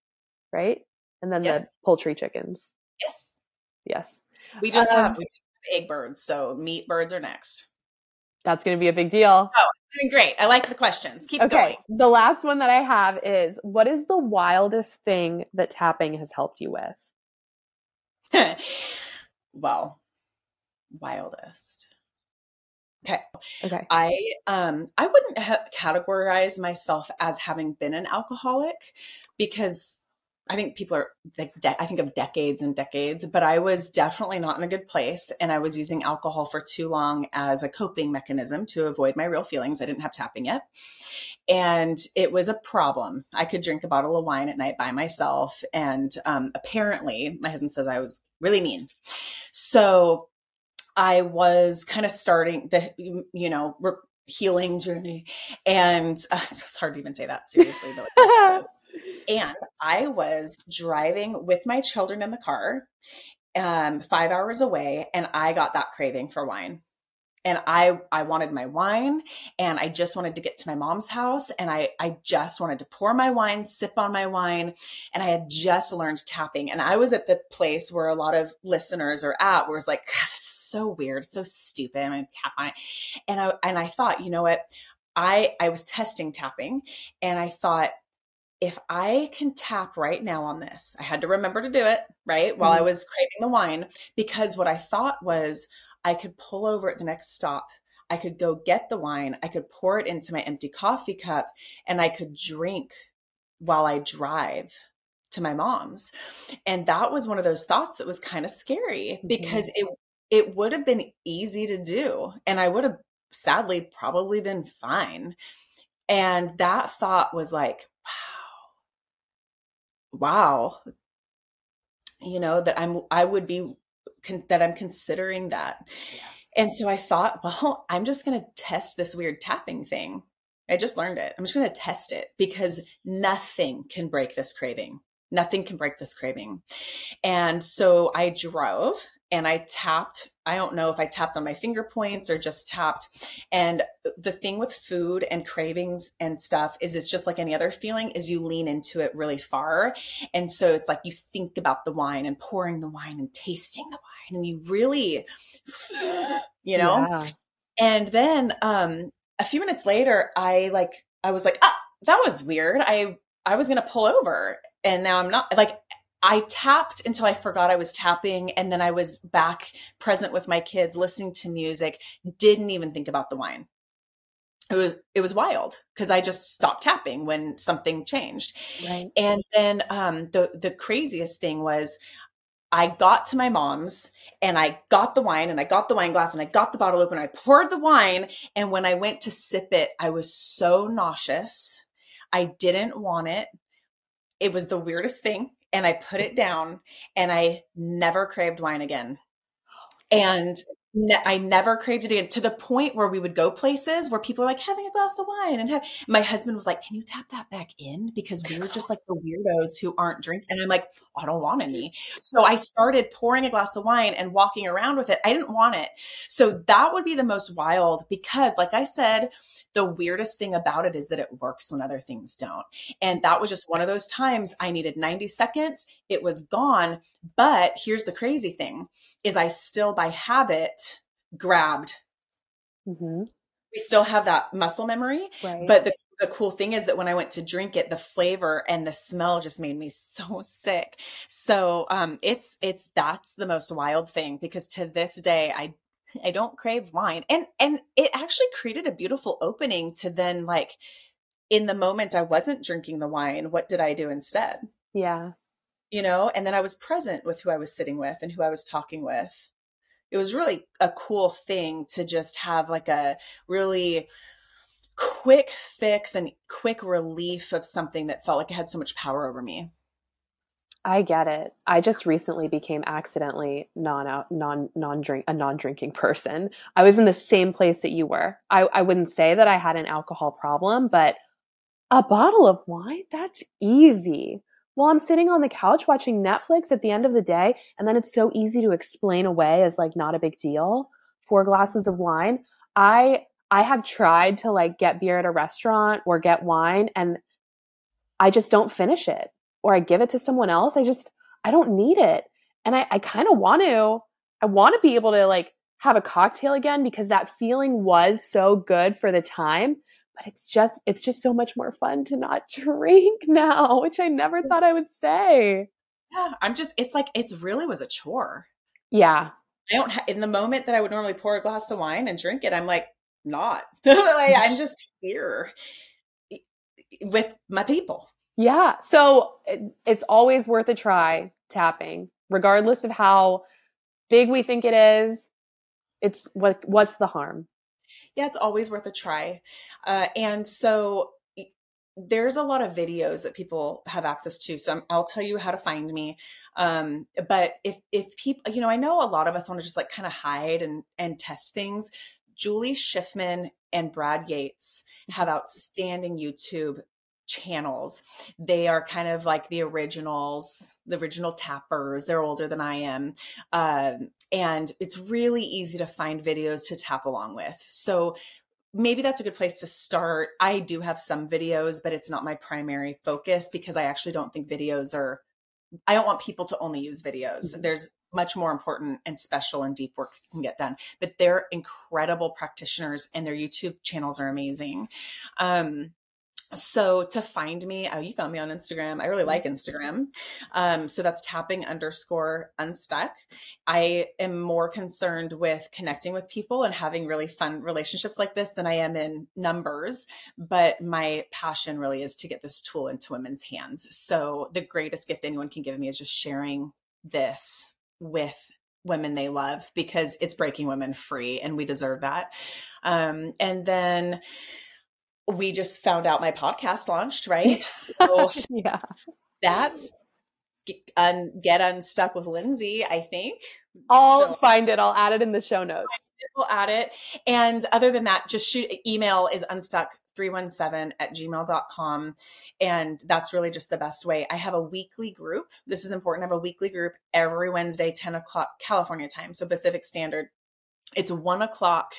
right? And then yes. the poultry chickens. Yes. Yes. We just um, have we just have egg birds so meat birds are next. That's going to be a big deal. Oh, doing great. I like the questions. Keep okay. Going. The last one that I have is what is the wildest thing that tapping has helped you with? well, wildest. Okay. Okay. I um I wouldn't ha- categorize myself as having been an alcoholic because I think people are like, de- I think of decades and decades, but I was definitely not in a good place. And I was using alcohol for too long as a coping mechanism to avoid my real feelings. I didn't have tapping yet. And it was a problem. I could drink a bottle of wine at night by myself. And um, apparently, my husband says I was really mean. So I was kind of starting the, you know, re- healing journey. And uh, it's hard to even say that seriously, but like, and I was driving with my children in the car, um, five hours away, and I got that craving for wine. And I I wanted my wine and I just wanted to get to my mom's house and I I just wanted to pour my wine, sip on my wine, and I had just learned tapping. And I was at the place where a lot of listeners are at where it's like this is so weird, so stupid. I'm gonna tap on it, and I and I thought, you know what, I I was testing tapping and I thought if I can tap right now on this, I had to remember to do it, right? While mm-hmm. I was craving the wine, because what I thought was, I could pull over at the next stop. I could go get the wine. I could pour it into my empty coffee cup and I could drink while I drive to my mom's. And that was one of those thoughts that was kind of scary mm-hmm. because it it would have been easy to do and I would have sadly probably been fine. And that thought was like, wow. Wow. You know, that I'm I would be con- that I'm considering that. Yeah. And so I thought, well, I'm just going to test this weird tapping thing. I just learned it. I'm just going to test it because nothing can break this craving. Nothing can break this craving. And so I drove and I tapped. I don't know if I tapped on my finger points or just tapped. And the thing with food and cravings and stuff is it's just like any other feeling is you lean into it really far. And so it's like you think about the wine and pouring the wine and tasting the wine and you really you know. Yeah. And then um a few minutes later I like I was like, "Ah, that was weird. I I was going to pull over and now I'm not like I tapped until I forgot I was tapping. And then I was back present with my kids, listening to music, didn't even think about the wine. It was it was wild because I just stopped tapping when something changed. Right. And then um, the the craziest thing was I got to my mom's and I got the wine and I got the wine glass and I got the bottle open. I poured the wine. And when I went to sip it, I was so nauseous. I didn't want it. It was the weirdest thing and I put it down and I never craved wine again. And ne- I never craved it again to the point where we would go places where people are like having a glass of wine and have my husband was like, Can you tap that back in? Because we are just like the weirdos who aren't drinking. And I'm like, I don't want any. So I started pouring a glass of wine and walking around with it. I didn't want it. So that would be the most wild because, like I said, the weirdest thing about it is that it works when other things don't. And that was just one of those times I needed 90 seconds. It was gone. But here's the crazy thing is I still by habit grabbed. Mm-hmm. We still have that muscle memory. Right. But the the cool thing is that when I went to drink it, the flavor and the smell just made me so sick. So um, it's it's that's the most wild thing because to this day I I don't crave wine. And and it actually created a beautiful opening to then like in the moment I wasn't drinking the wine, what did I do instead? Yeah. You know, and then I was present with who I was sitting with and who I was talking with. It was really a cool thing to just have like a really quick fix and quick relief of something that felt like it had so much power over me. I get it. I just recently became accidentally non non non drink a non drinking person. I was in the same place that you were. I, I wouldn't say that I had an alcohol problem, but a bottle of wine, that's easy. While I'm sitting on the couch watching Netflix at the end of the day, and then it's so easy to explain away as like not a big deal. Four glasses of wine. I I have tried to like get beer at a restaurant or get wine and I just don't finish it or I give it to someone else. I just, I don't need it. And I, I kind of want to, I want to be able to like have a cocktail again because that feeling was so good for the time. But it's just, it's just so much more fun to not drink now, which I never thought I would say. Yeah, I'm just, it's like, it's really was a chore. Yeah. I don't, ha- in the moment that I would normally pour a glass of wine and drink it, I'm like, not. like, I'm just here with my people. Yeah. So eh, it's always worth a try tapping, regardless of how big we think it is. It's what what's the harm? Yeah, it's always worth a try. Uh, and so there's a lot of videos that people have access to so i will tell you how to find me um, but if if people you know i know a lot of us want to just like kind of hide and and test things julie schiffman and brad yates have outstanding youtube channels they are kind of like the originals the original tappers they're older than i am um, and it's really easy to find videos to tap along with so maybe that's a good place to start. I do have some videos, but it's not my primary focus because I actually don't think videos are, I don't want people to only use videos. Mm-hmm. There's much more important and special and deep work that can get done. But they're incredible practitioners and their YouTube channels are amazing. Um, so to find me oh you found me on instagram. I really like instagram. Um, so that's tapping underscore unstuck. I am more concerned with connecting with people and having really fun relationships like this than i am in numbers but my passion really is to get this tool into women's hands. So the greatest gift anyone can give me is just sharing this with women they love because it's breaking women free and we deserve that. Um, and then we just found out my podcast launched, right? So yeah, that's un, get unstuck with Lindsay. I think I'll so, find it. I'll add it in the show notes. We'll add it. And other than that, just shoot email is unstuck 317 at gmail.com. And that's really just the best way. I have a weekly group. This is important. I have a weekly group every Wednesday, 10 o'clock California time. So Pacific Standard. It's one o'clock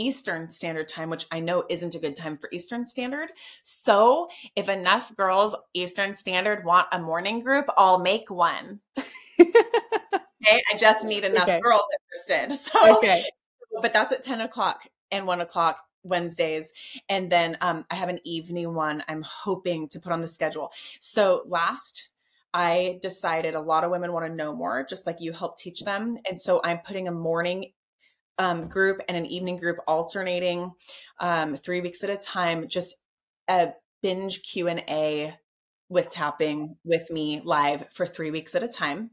Eastern Standard Time, which I know isn't a good time for Eastern Standard. So, if enough girls Eastern Standard want a morning group, I'll make one. okay, I just need enough okay. girls interested. So, okay. but that's at 10 o'clock and 1 o'clock Wednesdays. And then um, I have an evening one I'm hoping to put on the schedule. So, last I decided a lot of women want to know more, just like you help teach them. And so I'm putting a morning um, group and an evening group alternating um, three weeks at a time just a binge q&a with tapping with me live for three weeks at a time.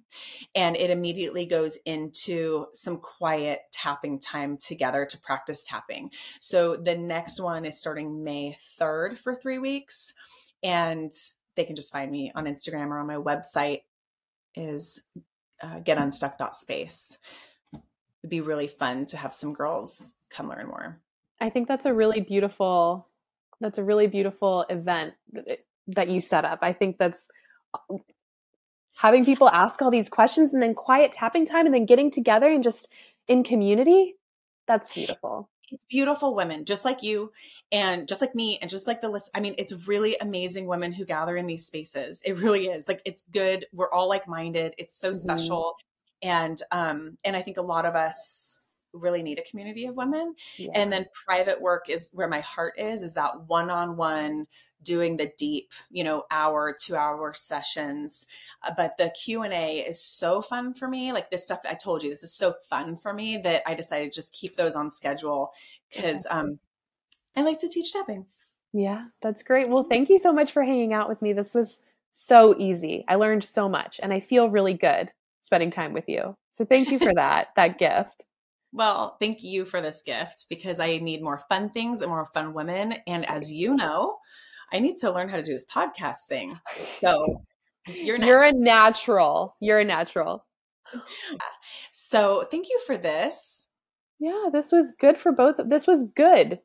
And it immediately goes into some quiet tapping time together to practice tapping. So the next one is starting May 3rd for three weeks. And they can just find me on Instagram or on my website is uh, getunstuck.space it'd be really fun to have some girls come learn more. I think that's a really beautiful that's a really beautiful event that you set up. I think that's having people ask all these questions and then quiet tapping time and then getting together and just in community. That's beautiful. It's beautiful women, just like you and just like me and just like the list. I mean, it's really amazing women who gather in these spaces. It really is. Like it's good. We're all like minded. It's so mm-hmm. special and um and i think a lot of us really need a community of women. Yeah. and then private work is where my heart is is that one-on-one doing the deep you know hour two hour sessions. Uh, but the q&a is so fun for me. Like this stuff i told you this is so fun for me that i decided to just keep those on schedule because um i like to teach tapping. Yeah that's great. Well thank you so much for hanging out with me. This was so easy. I learned so much and i feel really good spending time with you. So thank you for that, that gift. Well, thank you for this gift because I need more fun things and more fun women. And as you know, I need to learn how to do this podcast thing. So you're next. You're a natural. You're a natural. So thank you for this. Yeah, this was good for both. This was good.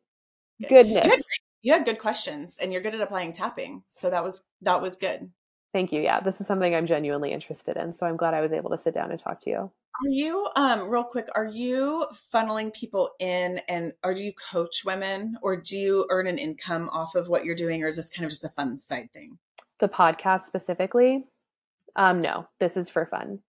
good. Goodness. You had, you had good questions and you're good at applying tapping. So that was that was good. Thank you. Yeah, this is something I'm genuinely interested in. So I'm glad I was able to sit down and talk to you. Are you, um, real quick, are you funneling people in and or do you coach women or do you earn an income off of what you're doing or is this kind of just a fun side thing? The podcast specifically? Um, no, this is for fun.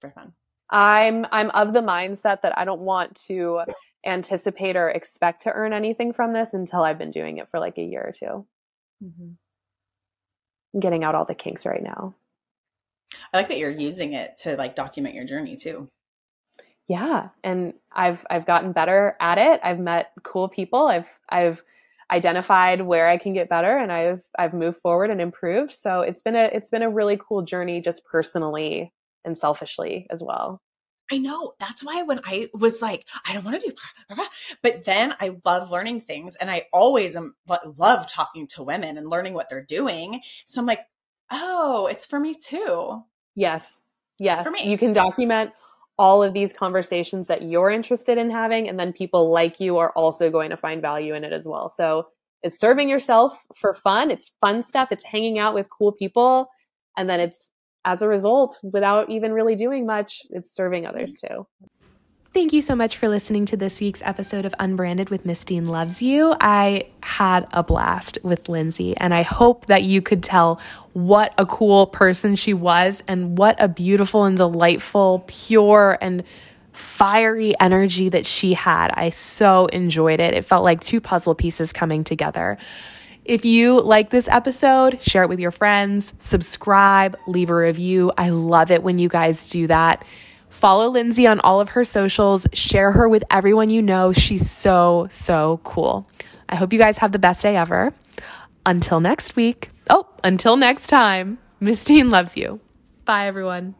For fun. I'm I'm of the mindset that I don't want to anticipate or expect to earn anything from this until I've been doing it for like a year or 2 mm-hmm getting out all the kinks right now. I like that you're using it to like document your journey too. Yeah, and I've I've gotten better at it. I've met cool people. I've I've identified where I can get better and I've I've moved forward and improved. So it's been a it's been a really cool journey just personally and selfishly as well. I know. That's why when I was like, I don't want to do, but then I love learning things and I always am, love talking to women and learning what they're doing. So I'm like, oh, it's for me too. Yes. Yes. For me. You can document all of these conversations that you're interested in having, and then people like you are also going to find value in it as well. So it's serving yourself for fun. It's fun stuff. It's hanging out with cool people. And then it's as a result, without even really doing much, it's serving others mm-hmm. too. Thank you so much for listening to this week's episode of Unbranded with Miss Dean Loves You. I had a blast with Lindsay, and I hope that you could tell what a cool person she was and what a beautiful and delightful, pure, and fiery energy that she had. I so enjoyed it. It felt like two puzzle pieces coming together. If you like this episode, share it with your friends, subscribe, leave a review. I love it when you guys do that. Follow Lindsay on all of her socials, share her with everyone you know. She's so, so cool. I hope you guys have the best day ever. Until next week. Oh, until next time, Miss Dean loves you. Bye, everyone.